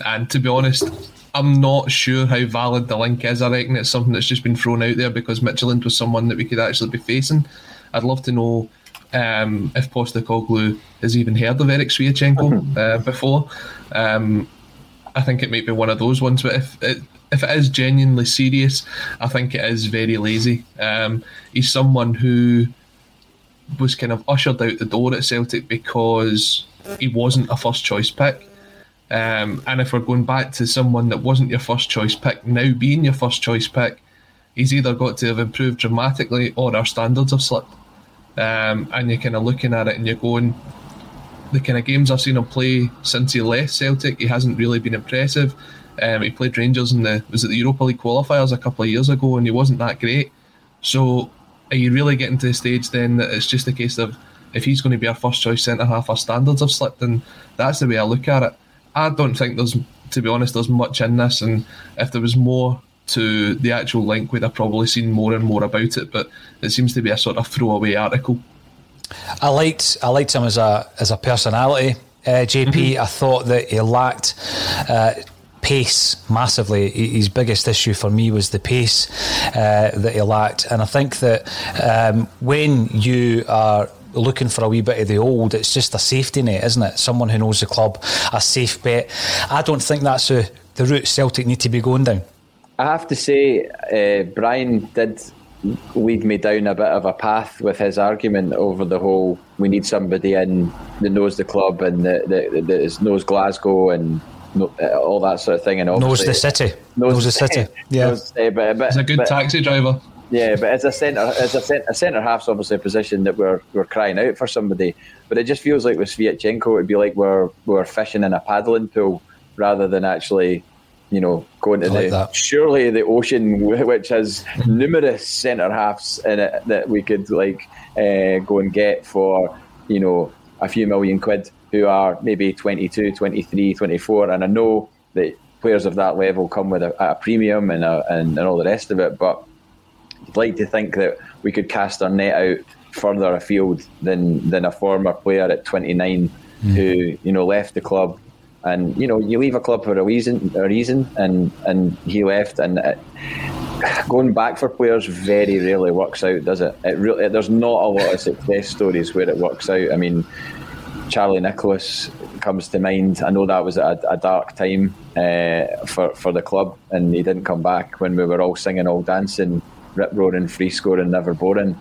and to be honest, I'm not sure how valid the link is. I reckon it's something that's just been thrown out there because Midtjylland was someone that we could actually be facing. I'd love to know um, if Postecoglou has even heard of Erik Sviatchenko uh, before. Um, I think it might be one of those ones, but if it, if it is genuinely serious, I think it is very lazy. Um, he's someone who was kind of ushered out the door at Celtic because he wasn't a first choice pick. Um, and if we're going back to someone that wasn't your first choice pick, now being your first choice pick, he's either got to have improved dramatically or our standards have slipped. Um, and you're kind of looking at it and you're going, the kind of games I've seen him play since he left Celtic, he hasn't really been impressive. Um, he played Rangers in the was it the Europa League qualifiers a couple of years ago, and he wasn't that great. So are you really getting to the stage then that it's just a case of if he's going to be our first choice centre half, our standards have slipped, and that's the way I look at it. I don't think there's, to be honest, there's much in this, and if there was more to the actual link, we'd have probably seen more and more about it. But it seems to be a sort of throwaway article. I liked I liked him as a as a personality. Uh, JP, mm-hmm. I thought that he lacked. Uh, pace massively. His biggest issue for me was the pace uh, that he lacked, and I think that um, when you are looking for a wee bit of the old, it's just a safety net, isn't it? Someone who knows the club, a safe bet. I don't think that's a, the route Celtic need to be going down. I have to say, uh, Brian did lead me down a bit of a path with his argument over the whole we need somebody in that knows the club and that, that, that knows Glasgow and all that sort of thing. And knows the city. Knows, knows the city. Yeah, knows, uh, but, but, he's a good but, taxi driver. Yeah, but as a centre, as a, cent- a centre half's obviously a position that we're we're crying out for somebody. But it just feels like with Sviatchenko, it'd be like we're we're fishing in a paddling pool rather than actually, you know, going to like the that. surely the ocean, which has numerous centre halves in it that we could like uh, go and get for, you know, a few million quid who are maybe 22, 23, 24. And I know that players of that level come with a, a premium and, a, and, and all the rest of it. But I'd like to think that we could cast our net out further afield than than a former player at 29 mm. who you know left the club and you know you leave a club for a reason a reason and and he left and it, going back for players very rarely works out does it it really there's not a lot of success stories where it works out i mean Charlie Nicholas comes to mind. I know that was a, a dark time uh, for for the club, and he didn't come back when we were all singing, all dancing, rip roaring, free scoring, never boring.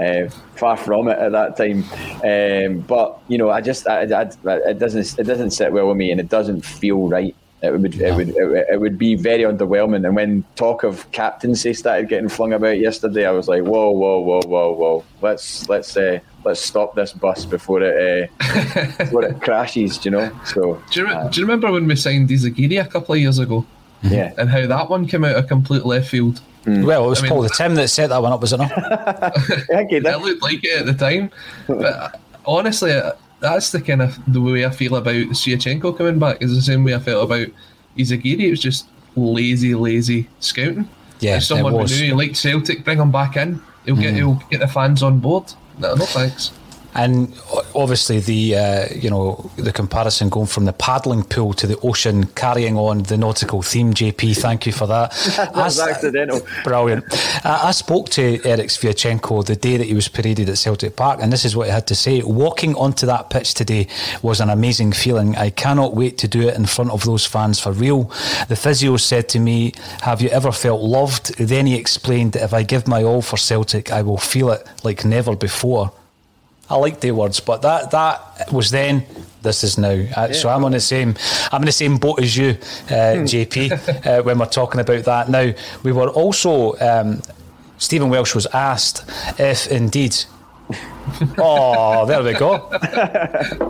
Uh, far from it at that time, um, but you know, I just I, I, it doesn't it doesn't sit well with me, and it doesn't feel right. It would, it would it, it would be very underwhelming. And when talk of captaincy started getting flung about yesterday, I was like, whoa, whoa, whoa, whoa, whoa. Let's let's uh, let's stop this bus before it uh, before it crashes. You know. So do you, uh, do you remember when we signed Izaguirre a couple of years ago? Yeah. And how that one came out of complete left field. Mm. Well, it was I Paul mean, the Tim that set that one up, was it not? it looked like it at the time, but honestly, uh, that's the kind of the way I feel about Sviatchenko coming back. Is the same way I felt about Izaguirre. It was just lazy, lazy scouting. Yeah, if someone who knew he liked Celtic, bring him back in. He'll get mm. he'll get the fans on board. No, no thanks. And obviously, the uh, you know the comparison going from the paddling pool to the ocean, carrying on the nautical theme. JP, thank you for that. that was I, accidental. Brilliant. I, I, spoke to Erik Sviatchenko the day that he was paraded at Celtic Park, and this is what he had to say. Walking onto that pitch today was an amazing feeling. I cannot wait to do it in front of those fans for real. The physio said to me, "Have you ever felt loved?" Then he explained that if I give my all for Celtic, I will feel it like never before. I like the words, but that that was then. This is now. Uh, yeah. So I'm on the same. I'm in the same boat as you, uh, hmm. JP, uh, when we're talking about that. Now we were also. Um, Stephen Welsh was asked if indeed oh, there we go.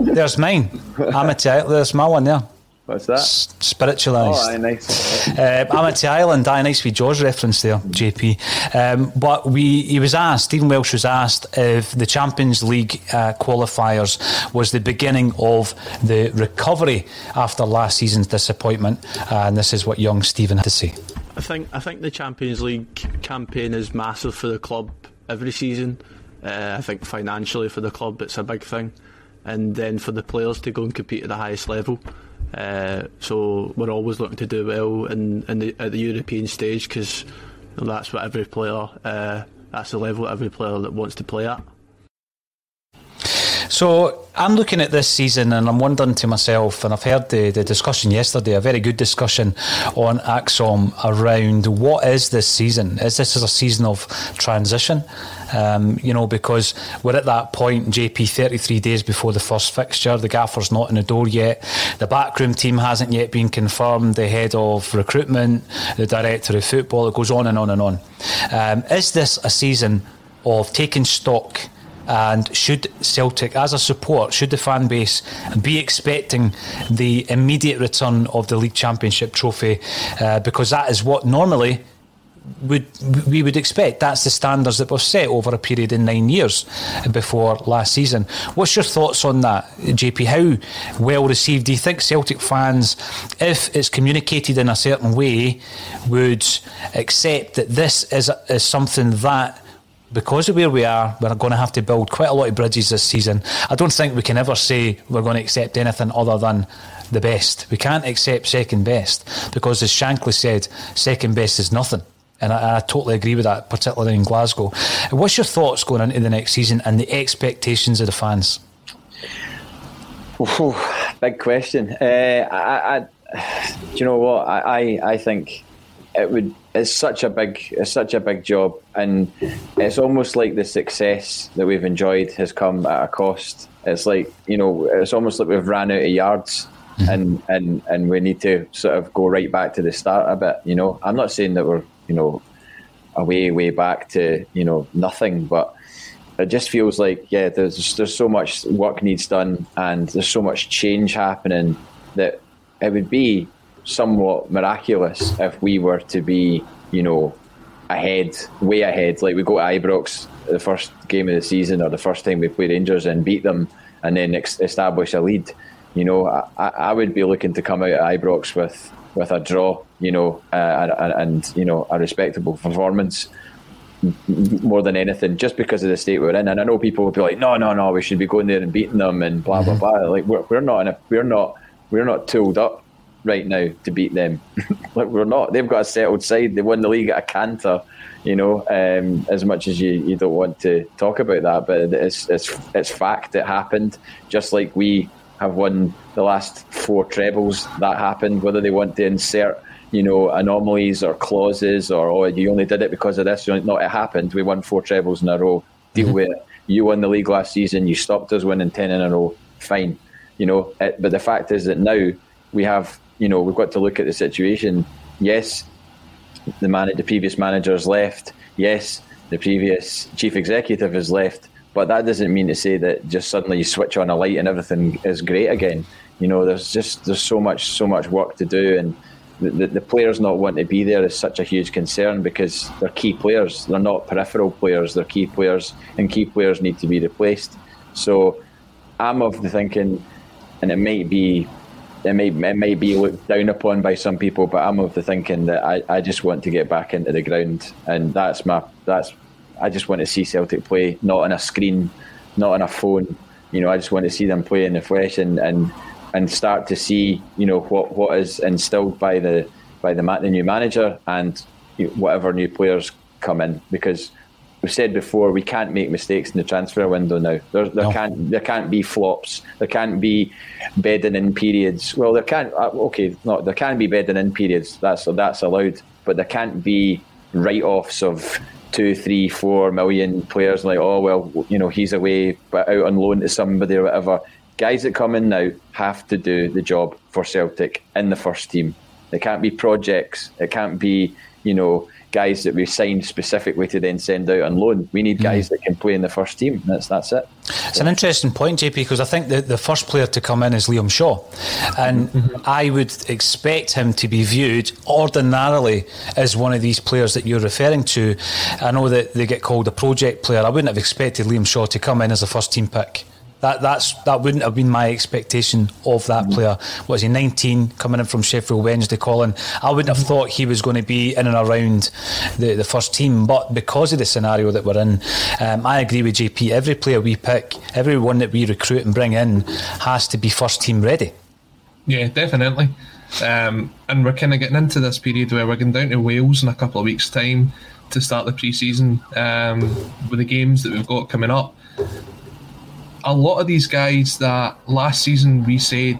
There's mine. Amity, there's my one there. What's that? S- spiritualised. Oh, aye, nice. Uh, Amity Island, aye, nice wee Jaws reference there, JP. Um, but we, he was asked, Stephen Welsh was asked if the Champions League uh, qualifiers was the beginning of the recovery after last season's disappointment. Uh, and this is what young Stephen had to say. I think I think the Champions League campaign is massive for the club every season. Uh, I think financially for the club it's a big thing, and then for the players to go and compete at the highest level. Uh, so we're always looking to do well in, in the, at the European stage because that's what every player, uh, that's the level every player that wants to play at. So I'm looking at this season and I'm wondering to myself, and I've heard the, the discussion yesterday, a very good discussion on ACSOM around what is this season? Is this a season of transition? Um, you know, because we're at that point, JP, 33 days before the first fixture. The gaffer's not in the door yet. The backroom team hasn't yet been confirmed. The head of recruitment, the director of football, it goes on and on and on. Um, is this a season of taking stock? And should Celtic, as a support, should the fan base be expecting the immediate return of the league championship trophy? Uh, because that is what normally would we would expect. That's the standards that were set over a period in nine years before last season. What's your thoughts on that, JP? How well received do you think Celtic fans, if it's communicated in a certain way, would accept that this is, is something that because of where we are, we're going to have to build quite a lot of bridges this season. I don't think we can ever say we're going to accept anything other than the best. We can't accept second best because, as Shankly said, second best is nothing. And I, I, totally agree with that, particularly in Glasgow. What's your thoughts going into the next season and the expectations of the fans? Oh, big question. Uh, I, I, do you know what? I, I think it would it's such a big it's such a big job and it's almost like the success that we've enjoyed has come at a cost it's like you know it's almost like we've ran out of yards mm-hmm. and and and we need to sort of go right back to the start a bit you know i'm not saying that we're you know a way way back to you know nothing but it just feels like yeah there's there's so much work needs done and there's so much change happening that it would be somewhat miraculous if we were to be, you know, ahead, way ahead. Like we go to Ibrox the first game of the season or the first time we play Rangers and beat them, and then ex- establish a lead. You know, I, I would be looking to come out at Ibrox with with a draw. You know, uh, and, and you know a respectable performance more than anything, just because of the state we're in. And I know people will be like, "No, no, no, we should be going there and beating them," and blah blah blah. Like we're, we're not in a, we're not we're not tooled up right now to beat them. like we're not. They've got a settled side. They won the league at a canter. You know, um, as much as you, you don't want to talk about that, but it's it's it's fact. It happened. Just like we have won the last four trebles. That happened. Whether they want to insert you know anomalies or clauses or oh you only did it because of this. No, it happened. We won four trebles in a row. Deal mm-hmm. with it. You won the league last season. You stopped us winning ten in a row. Fine. You know, it, but the fact is that now we have you know, we've got to look at the situation. Yes, the man, the previous manager has left. Yes, the previous chief executive has left. But that doesn't mean to say that just suddenly you switch on a light and everything is great again. You know, there's just there's so much so much work to do, and the, the, the players not wanting to be there is such a huge concern because they're key players. They're not peripheral players. They're key players, and key players need to be replaced. So I'm of the thinking, and it might be it may it may be looked down upon by some people, but I'm of the thinking that I, I just want to get back into the ground, and that's my that's I just want to see Celtic play, not on a screen, not on a phone. You know, I just want to see them play in the flesh and and and start to see you know what what is instilled by the by the, the new manager and whatever new players come in because we've said before we can't make mistakes in the transfer window now. There, there no. can't there can't be flops. There can't be bedding in periods. Well, there can't. Uh, okay, no, there can be bedding in periods. That's that's allowed, but there can't be write-offs of two, three, four million players. Like, oh well, you know, he's away, but out on loan to somebody or whatever. Guys that come in now have to do the job for Celtic in the first team. It can't be projects. It can't be you know guys that we signed specifically to then send out on loan. We need guys mm. that can play in the first team. That's that's it. It's an interesting point, JP, because I think the, the first player to come in is Liam Shaw, and mm-hmm. I would expect him to be viewed ordinarily as one of these players that you're referring to. I know that they get called a project player. I wouldn't have expected Liam Shaw to come in as a first team pick. That that's that wouldn't have been my expectation of that mm-hmm. player. Was he 19 coming in from Sheffield Wednesday, Colin? I wouldn't have thought he was going to be in and around the, the first team. But because of the scenario that we're in, um, I agree with JP. Every player we pick, everyone that we recruit and bring in, has to be first team ready. Yeah, definitely. Um, and we're kind of getting into this period where we're going down to Wales in a couple of weeks' time to start the pre-season um, with the games that we've got coming up a lot of these guys that last season we said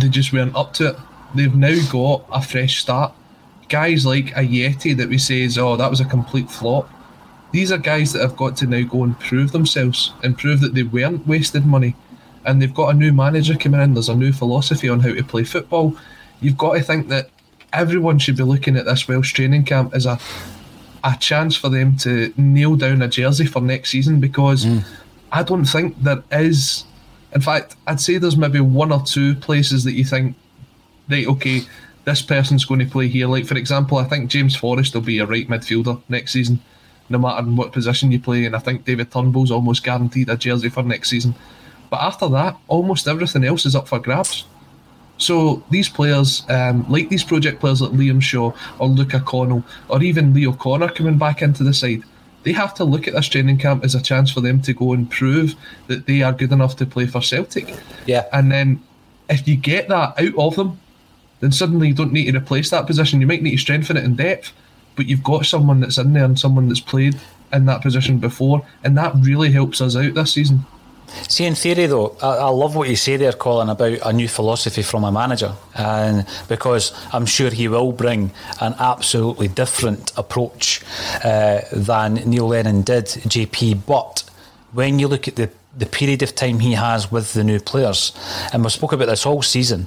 they just weren't up to it. They've now got a fresh start. Guys like Ajeti that we say is, oh, that was a complete flop. These are guys that have got to now go and prove themselves and prove that they weren't wasted money. And they've got a new manager coming in. There's a new philosophy on how to play football. You've got to think that everyone should be looking at this Welsh training camp as a a chance for them to nail down a jersey for next season because mm I don't think there is. In fact, I'd say there's maybe one or two places that you think, right, okay, this person's going to play here. Like, for example, I think James Forrest will be a right midfielder next season, no matter in what position you play. And I think David Turnbull's almost guaranteed a jersey for next season. But after that, almost everything else is up for grabs. So these players, um, like these project players like Liam Shaw or Luca Connell, or even Leo Connor coming back into the side, they have to look at this training camp as a chance for them to go and prove that they are good enough to play for Celtic. Yeah. And then if you get that out of them, then suddenly you don't need to replace that position. You might need to strengthen it in depth, but you've got someone that's in there and someone that's played in that position before, and that really helps us out this season. See, in theory, though, I, I, love what you say there, Colin, about a new philosophy from a manager, and because I'm sure he will bring an absolutely different approach uh, than Neil Lennon did, JP. But when you look at the the period of time he has with the new players, and we spoke about this all season,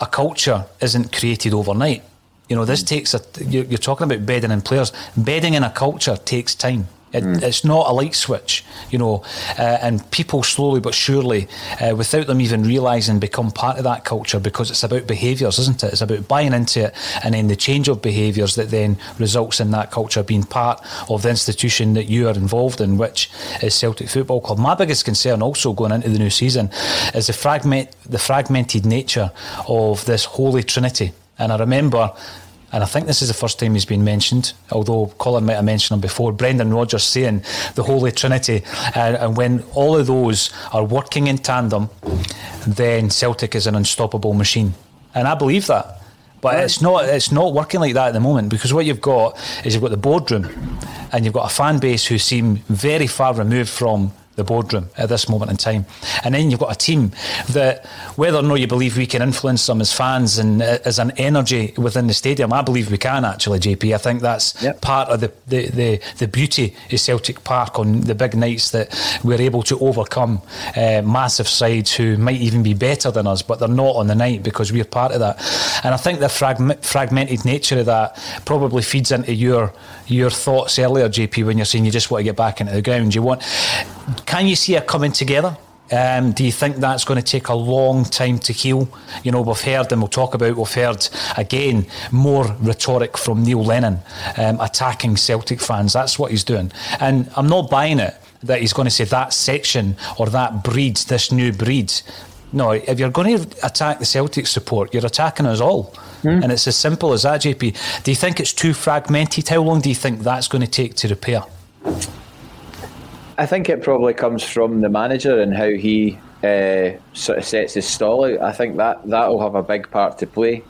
a culture isn't created overnight. You know, this takes a. You're talking about bedding in players. Bedding in a culture takes time. It, mm. It's not a light switch, you know, uh, and people slowly but surely, uh, without them even realising, become part of that culture because it's about behaviours, isn't it? It's about buying into it and then the change of behaviours that then results in that culture being part of the institution that you are involved in, which is Celtic Football Club. My biggest concern also going into the new season is the fragment, the fragmented nature of this holy trinity. And I remember and I think this is the first time he's been mentioned, although Colin might have mentioned him before. Brendan Rodgers saying the Holy Trinity, uh, and when all of those are working in tandem, then Celtic is an unstoppable machine, and I believe that. But it's not it's not working like that at the moment because what you've got is you've got the boardroom and you've got a fan base who seem very far removed from the boardroom at this moment in time. And then you've got a team that, whether or not you believe we can influence them as fans and uh, as an energy within the stadium, I believe we can actually, JP. I think that's yep. part of the, the, the, the, beauty of Celtic Park on the big nights that we're able to overcome uh, massive sides who might even be better than us, but they're not on the night because we're part of that. And I think the frag- fragmented nature of that probably feeds into your your thoughts earlier, JP, when you're saying you just want to get back into the ground. You want can you see it coming together? Um, do you think that's going to take a long time to heal? You know, we've heard, and we'll talk about, we've heard again more rhetoric from Neil Lennon um, attacking Celtic fans. That's what he's doing. And I'm not buying it that he's going to say that section or that breed, this new breed. No, if you're going to attack the Celtic support, you're attacking us all. Mm. And it's as simple as that, JP. Do you think it's too fragmented? How long do you think that's going to take to repair? I think it probably comes from the manager and how he uh, sort of sets his stall out. I think that that will have a big part to play.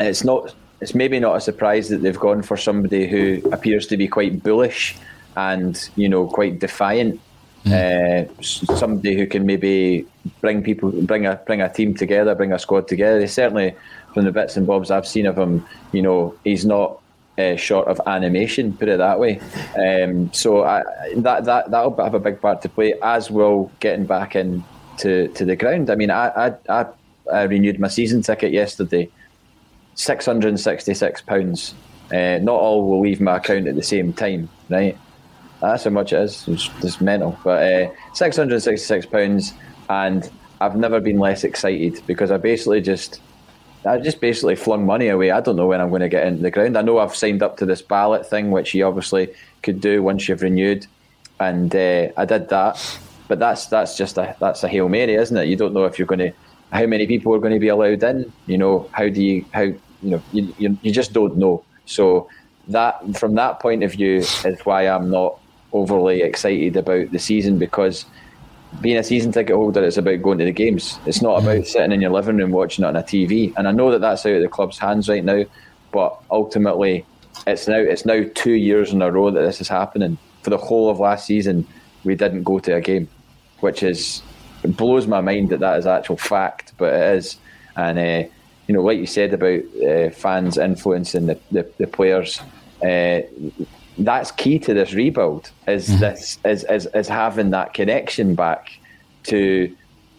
It's not. It's maybe not a surprise that they've gone for somebody who appears to be quite bullish and you know quite defiant. Mm. Uh, somebody who can maybe bring people, bring a bring a team together, bring a squad together. He certainly, from the bits and bobs I've seen of him, you know, he's not uh, short of animation, put it that way. Um, so I, that that that'll have a big part to play, as will getting back in to, to the ground. I mean, I, I, I, I renewed my season ticket yesterday, six hundred and sixty-six pounds. Uh, not all will leave my account at the same time, right? That's how much it is. It's just mental. But uh, six hundred sixty-six pounds, and I've never been less excited because I basically just I just basically flung money away. I don't know when I'm going to get into the ground. I know I've signed up to this ballot thing, which you obviously could do once you've renewed, and uh, I did that. But that's that's just a that's a hail mary, isn't it? You don't know if you're going to how many people are going to be allowed in. You know how do you how you know you you, you just don't know. So that from that point of view is why I'm not overly excited about the season because being a season ticket holder, it's about going to the games. It's not about mm. sitting in your living room watching it on a TV. And I know that that's out of the club's hands right now, but ultimately, it's now it's now two years in a row that this is happening. For the whole of last season, we didn't go to a game, which is blows my mind that that is actual fact, but it is. And uh, you know, like you said about uh, fans influencing the the, the players. Uh, that's key to this rebuild is mm-hmm. this is, is is having that connection back to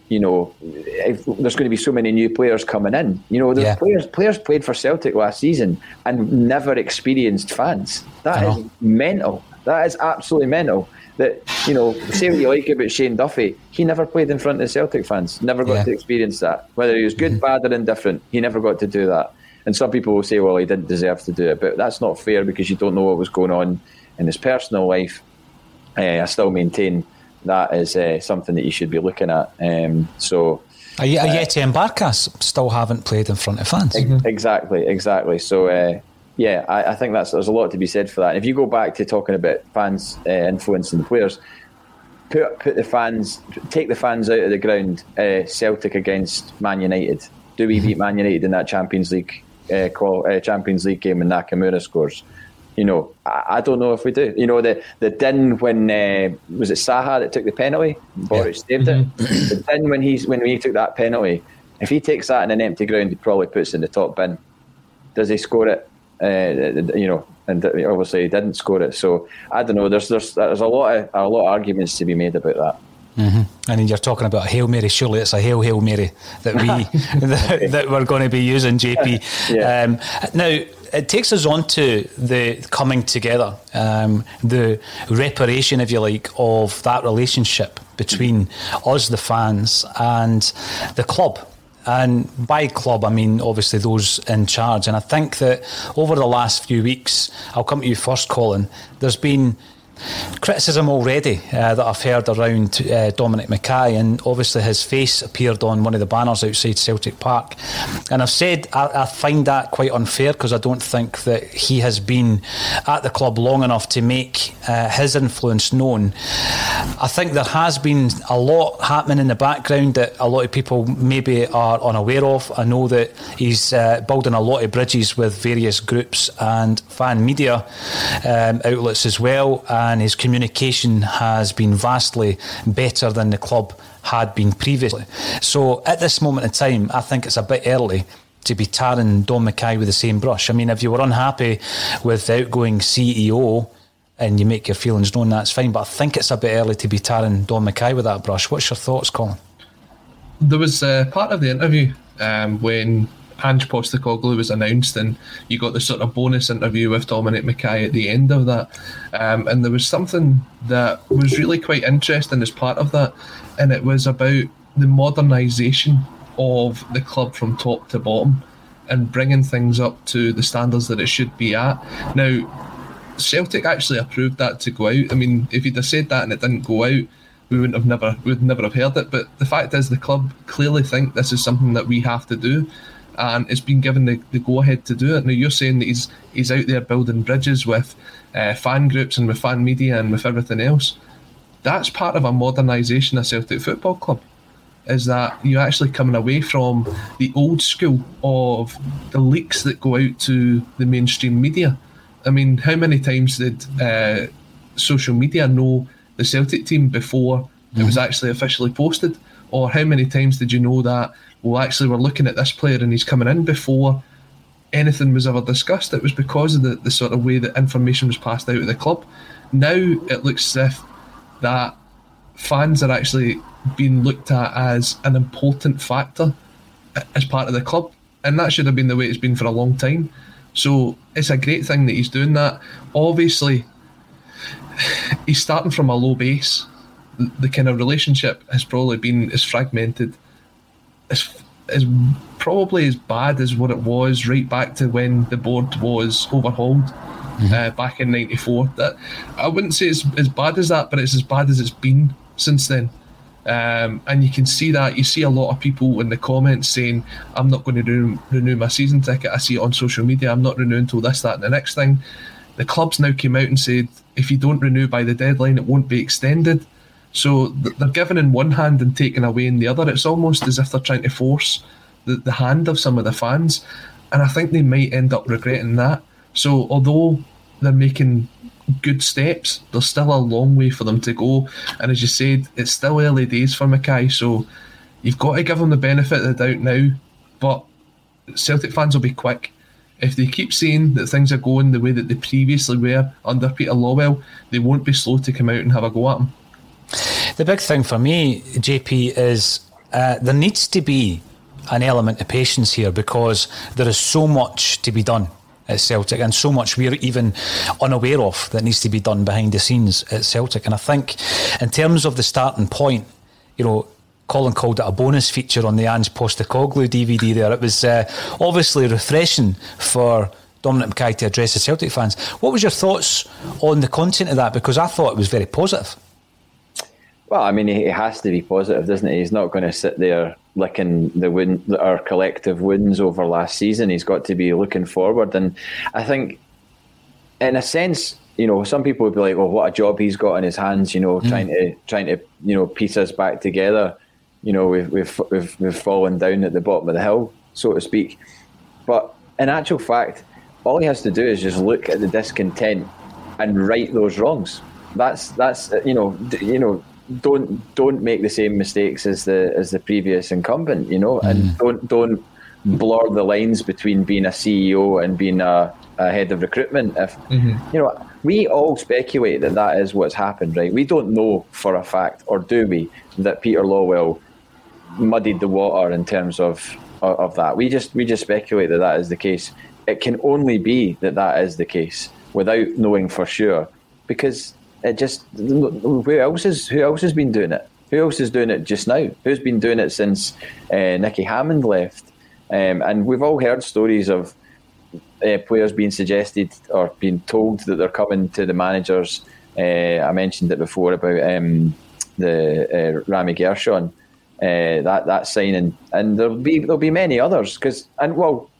you know if there's going to be so many new players coming in you know there's yeah. players players played for Celtic last season and never experienced fans That is mental that is absolutely mental that you know say what you like about Shane Duffy he never played in front of Celtic fans never got yeah. to experience that whether he was good mm-hmm. bad or indifferent he never got to do that and some people will say, well, he didn't deserve to do it, but that's not fair because you don't know what was going on in his personal life. Uh, I still maintain that is uh, something that you should be looking at. Um, so. Ajeti and Barkas still haven't played in front of fans. Exactly, exactly. So, uh, yeah, I, I, think that's there's a lot to be said for that. And if you go back to talking about fans uh, influencing the players, put put the fans, take the fans out of the ground. Uh, Celtic against Man United. Do we mm-hmm. beat Man United in that Champions League uh, qual- uh, Champions League game and Nakamura scores. You know, I, I, don't know if we do. You know, the the din when uh, was it Saha that took the penalty? Boruc yeah. saved it. Mm-hmm. the din when he's when he took that penalty, if he takes that in an empty ground, he probably puts it in the top bin. Does he score it? Uh, you know, and obviously he didn't score it. So I don't know. There's there's there's a lot of a lot of arguments to be made about that. Mm-hmm. And then you're talking about a Hail Mary. Surely it's a Hail Hail Mary that we that, that, we're going to be using, JP. yeah. um, now it takes us on to the coming together, um, the reparation, if you like, of that relationship between us, the fans, and the club. And by club, I mean obviously those in charge. And I think that over the last few weeks, I'll come to you first, Colin. There's been criticism already uh, that I've heard around uh, Dominic Mackay, and obviously his face appeared on one of the banners outside Celtic Park. And I've said I, I find that quite unfair because I don't think that he has been at the club long enough to make uh, his influence known. I think there has been a lot happening in the background that a lot of people maybe are unaware of. I know that he's uh, building a lot of bridges with various groups and fan media um, outlets as well and his communication has been vastly better than the club had been previously. So at this moment in time, I think it's a bit early to be tarring Dom Mackay with the same brush. I mean, if you were unhappy with the outgoing CEO and you make your feelings known, that's fine. But I think it's a bit early to be tarring Dom Mackay with that brush. What's your thoughts, Colin? There was uh, part of the interview um, when Ange Postecoglou was announced, and you got the sort of bonus interview with Dominic Mackay at the end of that. Um, and there was something that was really quite interesting as part of that, and it was about the modernisation of the club from top to bottom and bringing things up to the standards that it should be at. Now, Celtic actually approved that to go out. I mean, if you'd have said that and it didn't go out, we wouldn't have never would never have heard it. But the fact is, the club clearly think this is something that we have to do, and it's been given the, the go ahead to do it. Now you're saying that he's he's out there building bridges with uh, fan groups and with fan media and with everything else. That's part of a modernisation of Celtic Football Club. Is that you're actually coming away from the old school of the leaks that go out to the mainstream media. I mean, how many times did uh, social media know the Celtic team before mm-hmm. it was mm-hmm. actually officially posted? Or how many times did you know that well, actually, we're looking at this player and he's coming in before anything was ever discussed. It was because of the, the sort of way that information was passed out of the club. Now it looks as if that fans are actually being looked at as an important factor as part of the club. and that should have been the way it's been for a long time. So it's a great thing that he's doing that. Obviously, he's starting from a low base. The, kind of relationship has probably been as fragmented, as as probably as bad as what it was right back to when the board was overhauled mm-hmm. uh, back in '94. That I wouldn't say it's as bad as that, but it's as bad as it's been since then. Um, and you can see that you see a lot of people in the comments saying, "I'm not going to renew, renew my season ticket." I see it on social media. I'm not renewing until this, that, and the next thing. The clubs now came out and said, if you don't renew by the deadline, it won't be extended. So they're giving in one hand and taking away in the other. It's almost as if they're trying to force the, the hand of some of the fans, and I think they might end up regretting that. So although they're making good steps. There's still a long way for them to go. And as you said, it's still early days for Mackay, so you've got to give them the benefit of the doubt now. But Celtic fans will be quick. If they keep saying that things are going the way that they previously were under Peter Lawwell, they won't be slow to come out and have a go at them. The big thing for me, JP, is uh, there needs to be an element of patience here because there is so much to be done at Celtic, and so much we're even unaware of that needs to be done behind the scenes at Celtic. And I think, in terms of the starting point, you know, Colin called it a bonus feature on the Ange Postecoglou DVD there. It was uh, obviously refreshing for Dominic Mackay to address the Celtic fans. What was your thoughts on the content of that? Because I thought it was very positive. Well, I mean, he has to be positive, doesn't he? He's not going to sit there licking the win, our collective wounds over last season. He's got to be looking forward, and I think, in a sense, you know, some people would be like, "Well, what a job he's got in his hands," you know, mm. trying to trying to you know piece us back together. You know, we've we've we've we've fallen down at the bottom of the hill, so to speak. But in actual fact, all he has to do is just look at the discontent and right those wrongs. That's that's you know you know don't don't make the same mistakes as the as the previous incumbent, you know, mm. and don't don't blur the lines between being a CEO and being a, a head of recruitment. If mm-hmm. you know, we all speculate that that is what's happened, right? We don't know for a fact, or do we, that Peter Lawwell muddied the water in terms of of that. We just we just speculate that that is the case. It can only be that that is the case without knowing for sure, because it just who else is who else has been doing it? Who else is doing it just now? Who's been doing it since uh, Nicky Hammond left? Um, and we've all heard stories of uh, players being suggested or being told that they're coming to the managers. Uh, I mentioned it before about um, the Rami Gershon, that that signing, and there'll be there'll be many others because and well,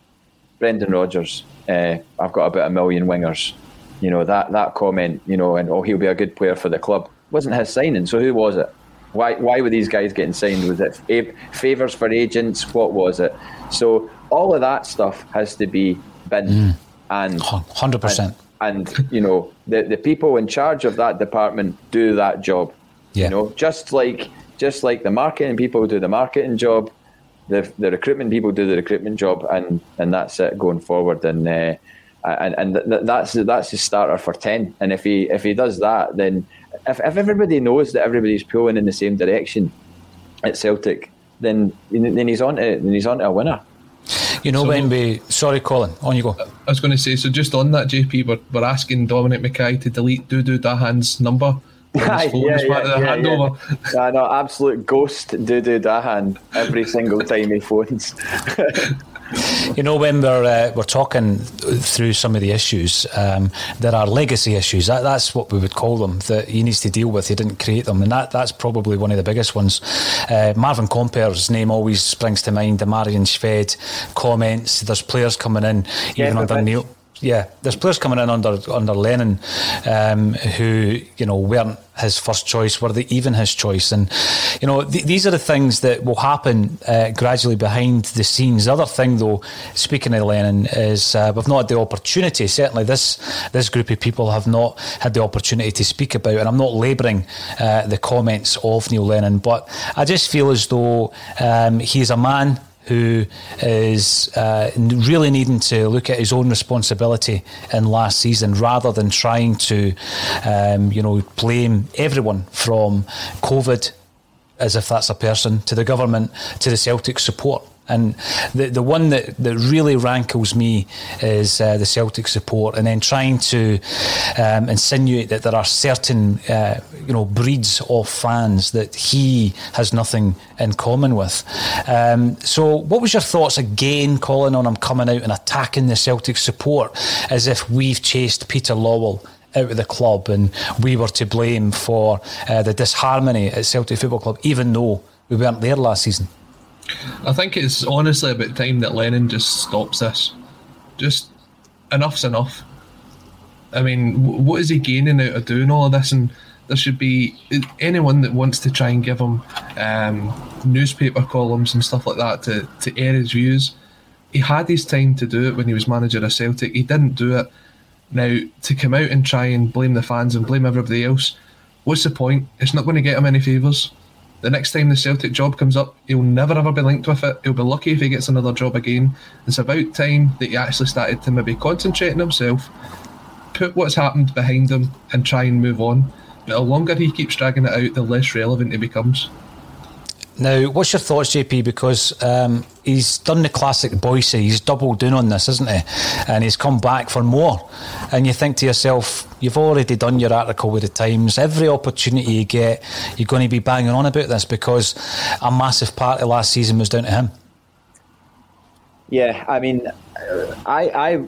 Brendan Rodgers. I've got about a million wingers you know that that comment, you know, and oh, he'll be a good player for the club wasn't his signing. So who was it? Why why were these guys getting signed? Was it favors for agents? What was it? So all of that stuff has to be binned mm. and hundred percent. And you know the the people in charge of that department do that job. Yeah. You know, just like just like the marketing people do the marketing job, the the recruitment people do the recruitment job, and and that's it going forward. And uh, and and th- that's that's his starter for ten. And if he if he does that, then if, if everybody knows that everybody's pulling in the same direction at Celtic, then then he's on to then he's on to a winner. You know so, when we sorry, Colin, on you go. I was going to say so. Just on that, JP, we're, we're asking Dominic Mackay to delete Dudu Dahan's number. yeah, yeah, yeah, yeah. no, absolute ghost Dudu Dahan every single time he phones. you know, when we're uh, we're talking through some of the issues, um, there are legacy issues. That, that's what we would call them that he needs to deal with. He didn't create them, and that, that's probably one of the biggest ones. Uh, Marvin Compper's name always springs to mind. The Marian Shved comments. There's players coming in even under Neil yeah, there's players coming in under under Lennon um, who you know weren't his first choice, were they even his choice? And you know th- these are the things that will happen uh, gradually behind the scenes. The other thing, though, speaking of Lennon, is uh, we've not had the opportunity. Certainly, this this group of people have not had the opportunity to speak about. And I'm not labouring uh, the comments of Neil Lennon, but I just feel as though um, he is a man who is uh, really needing to look at his own responsibility in last season rather than trying to, um, you know, blame everyone from COVID as if that's a person to the government to the Celtic support And the the one that, that really rankles me is uh, the Celtic support, and then trying to um, insinuate that there are certain uh, you know breeds of fans that he has nothing in common with. Um, so, what was your thoughts again, Colin, on him coming out and attacking the Celtic support as if we've chased Peter Lawwell? Out of the club, and we were to blame for uh, the disharmony at Celtic Football Club, even though we weren't there last season. I think it's honestly about time that Lennon just stops this. Just enough's enough. I mean, what is he gaining out of doing all of this? And there should be anyone that wants to try and give him um, newspaper columns and stuff like that to, to air his views. He had his time to do it when he was manager of Celtic. He didn't do it. Now, to come out and try and blame the fans and blame everybody else, what's the point? It's not going to get him any favours. The next time the Celtic job comes up, he'll never ever be linked with it. He'll be lucky if he gets another job again. It's about time that he actually started to maybe concentrate on himself, put what's happened behind him, and try and move on. But the longer he keeps dragging it out, the less relevant he becomes. Now, what's your thoughts, JP? Because um, he's done the classic Boise. he's doubled down on this, isn't he? And he's come back for more. And you think to yourself, you've already done your article with the Times. Every opportunity you get, you're going to be banging on about this because a massive part of last season was down to him. Yeah, I mean, I I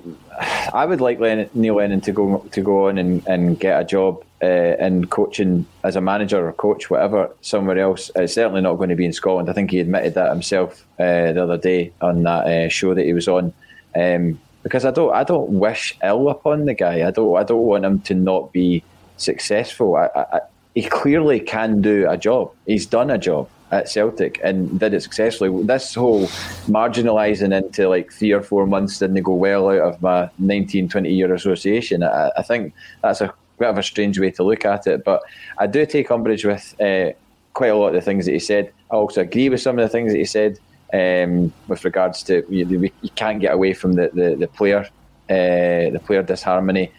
I would like Neil Lennon to go to go on and, and get a job uh, in coaching as a manager or coach, whatever, somewhere else. It's certainly not going to be in Scotland. I think he admitted that himself uh, the other day on that uh, show that he was on. Um, because I don't I don't wish ill upon the guy. I don't I don't want him to not be successful. I, I, he clearly can do a job. He's done a job at Celtic and did it successfully. This whole marginalising into like three or four months didn't go well out of my 19, 20 year association. I, I think that's a bit of a strange way to look at it. But I do take umbrage with uh, quite a lot of the things that he said. I also agree with some of the things that he said um, with regards to you, you, can't get away from the, the, the player, uh, the player disharmony.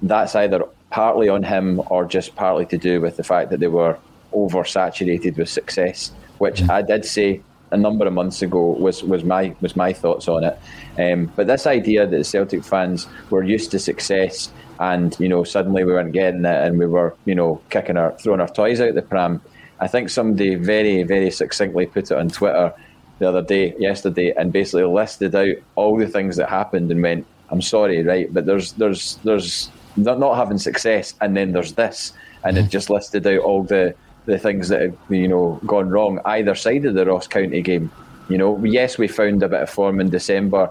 That's either partly on him or just partly to do with the fact that they were oversaturated with success, which mm. I did say a number of months ago was, was my was my thoughts on it. Um, but this idea that the Celtic fans were used to success and you know suddenly we weren't getting it and we were you know kicking our throwing our toys out the pram. I think somebody very very succinctly put it on Twitter the other day, yesterday, and basically listed out all the things that happened and went, "I'm sorry, right, but there's there's there's not, not having success, and then there's this." And it mm-hmm. just listed out all the the things that have you know gone wrong either side of the Ross County game. You know, yes, we found a bit of form in December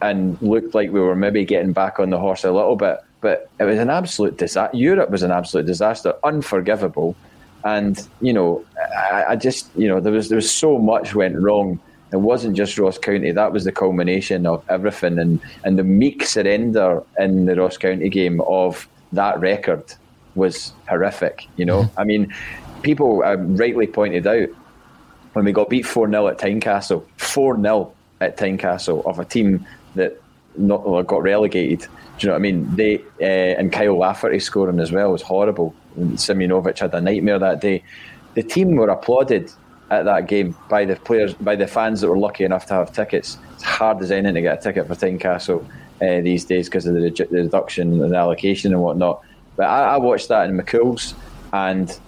and looked like we were maybe getting back on the horse a little bit, but it was an absolute disaster. Europe was an absolute disaster, unforgivable. And you know, I, I, just you know there was there was so much went wrong. It wasn't just Ross County; that was the culmination of everything, and and the meek surrender in the Ross County game of that record was horrific. You know, mm-hmm. I mean, people um, rightly pointed out when we got beat 4 0 at Tynecastle, 4 0 at Tynecastle of a team that not got relegated. Do you know what I mean? They uh, and Kyle Lafferty scoring as well was horrible. Simunovic had a nightmare that day. The team were applauded at that game by the players, by the fans that were lucky enough to have tickets. It's hard as anything to get a ticket for Tynecastle uh, these days because of the, the, reduction and allocation and whatnot. But I, I watched that in McCool's and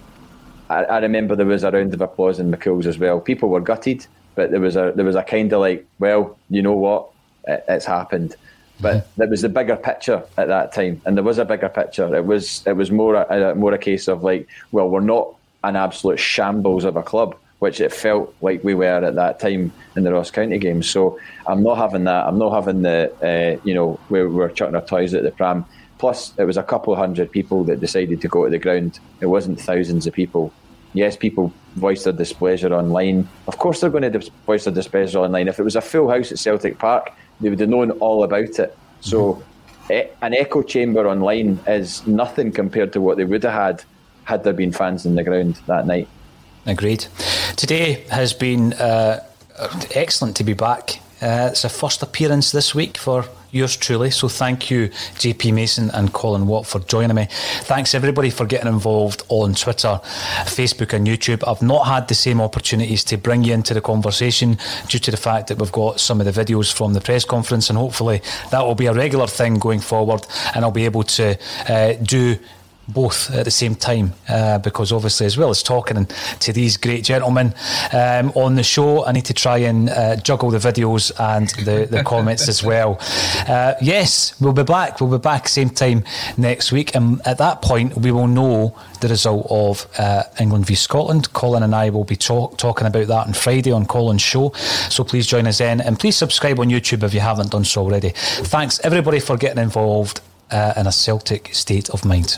I, I, remember there was a round of applause in McCool's as well. People were gutted, but there was a there was a kind of like, well, you know what, it, it's happened. But mm-hmm. there was the bigger picture at that time, and there was a bigger picture. It was it was more a, more a case of like, well, we're not an absolute shambles of a club, which it felt like we were at that time in the Ross County game. So I'm not having that. I'm not having the uh, you know where we're chucking our toys at the pram. Plus, it was a couple of hundred people that decided to go to the ground. It wasn't thousands of people yes, people voiced their displeasure online. Of course, they're going to voice their displeasure online. If it was a full house at Celtic Park, they would have known all about it. So, mm-hmm. an echo chamber online is nothing compared to what they would have had had there been fans in the ground that night. Agreed. Today has been uh, excellent to be back Uh, it's a first appearance this week for yours truly. So thank you, JP Mason and Colin Watt, for joining me. Thanks everybody for getting involved on Twitter, Facebook, and YouTube. I've not had the same opportunities to bring you into the conversation due to the fact that we've got some of the videos from the press conference, and hopefully that will be a regular thing going forward, and I'll be able to uh, do both at the same time uh, because obviously as well as talking to these great gentlemen um, on the show I need to try and uh, juggle the videos and the, the comments as well. Uh, yes we'll be back. We'll be back same time next week. And at that point we will know the result of uh, England v Scotland. Colin and I will be talk- talking about that on Friday on Colin's show. So please join us then. And please subscribe on YouTube if you haven't done so already. Thanks everybody for getting involved uh, in a Celtic state of mind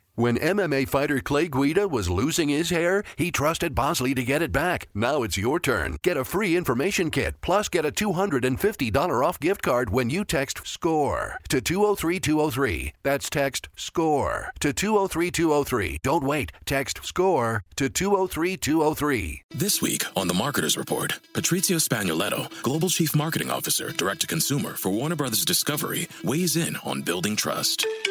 When MMA fighter Clay Guida was losing his hair, he trusted Bosley to get it back. Now it's your turn. Get a free information kit, plus get a $250 off gift card when you text SCORE to 203203. That's text SCORE to 203203. Don't wait. Text SCORE to 203203. This week on the Marketers Report, Patrizio Spagnoletto, Global Chief Marketing Officer, Direct to Consumer for Warner Brothers Discovery, weighs in on building trust.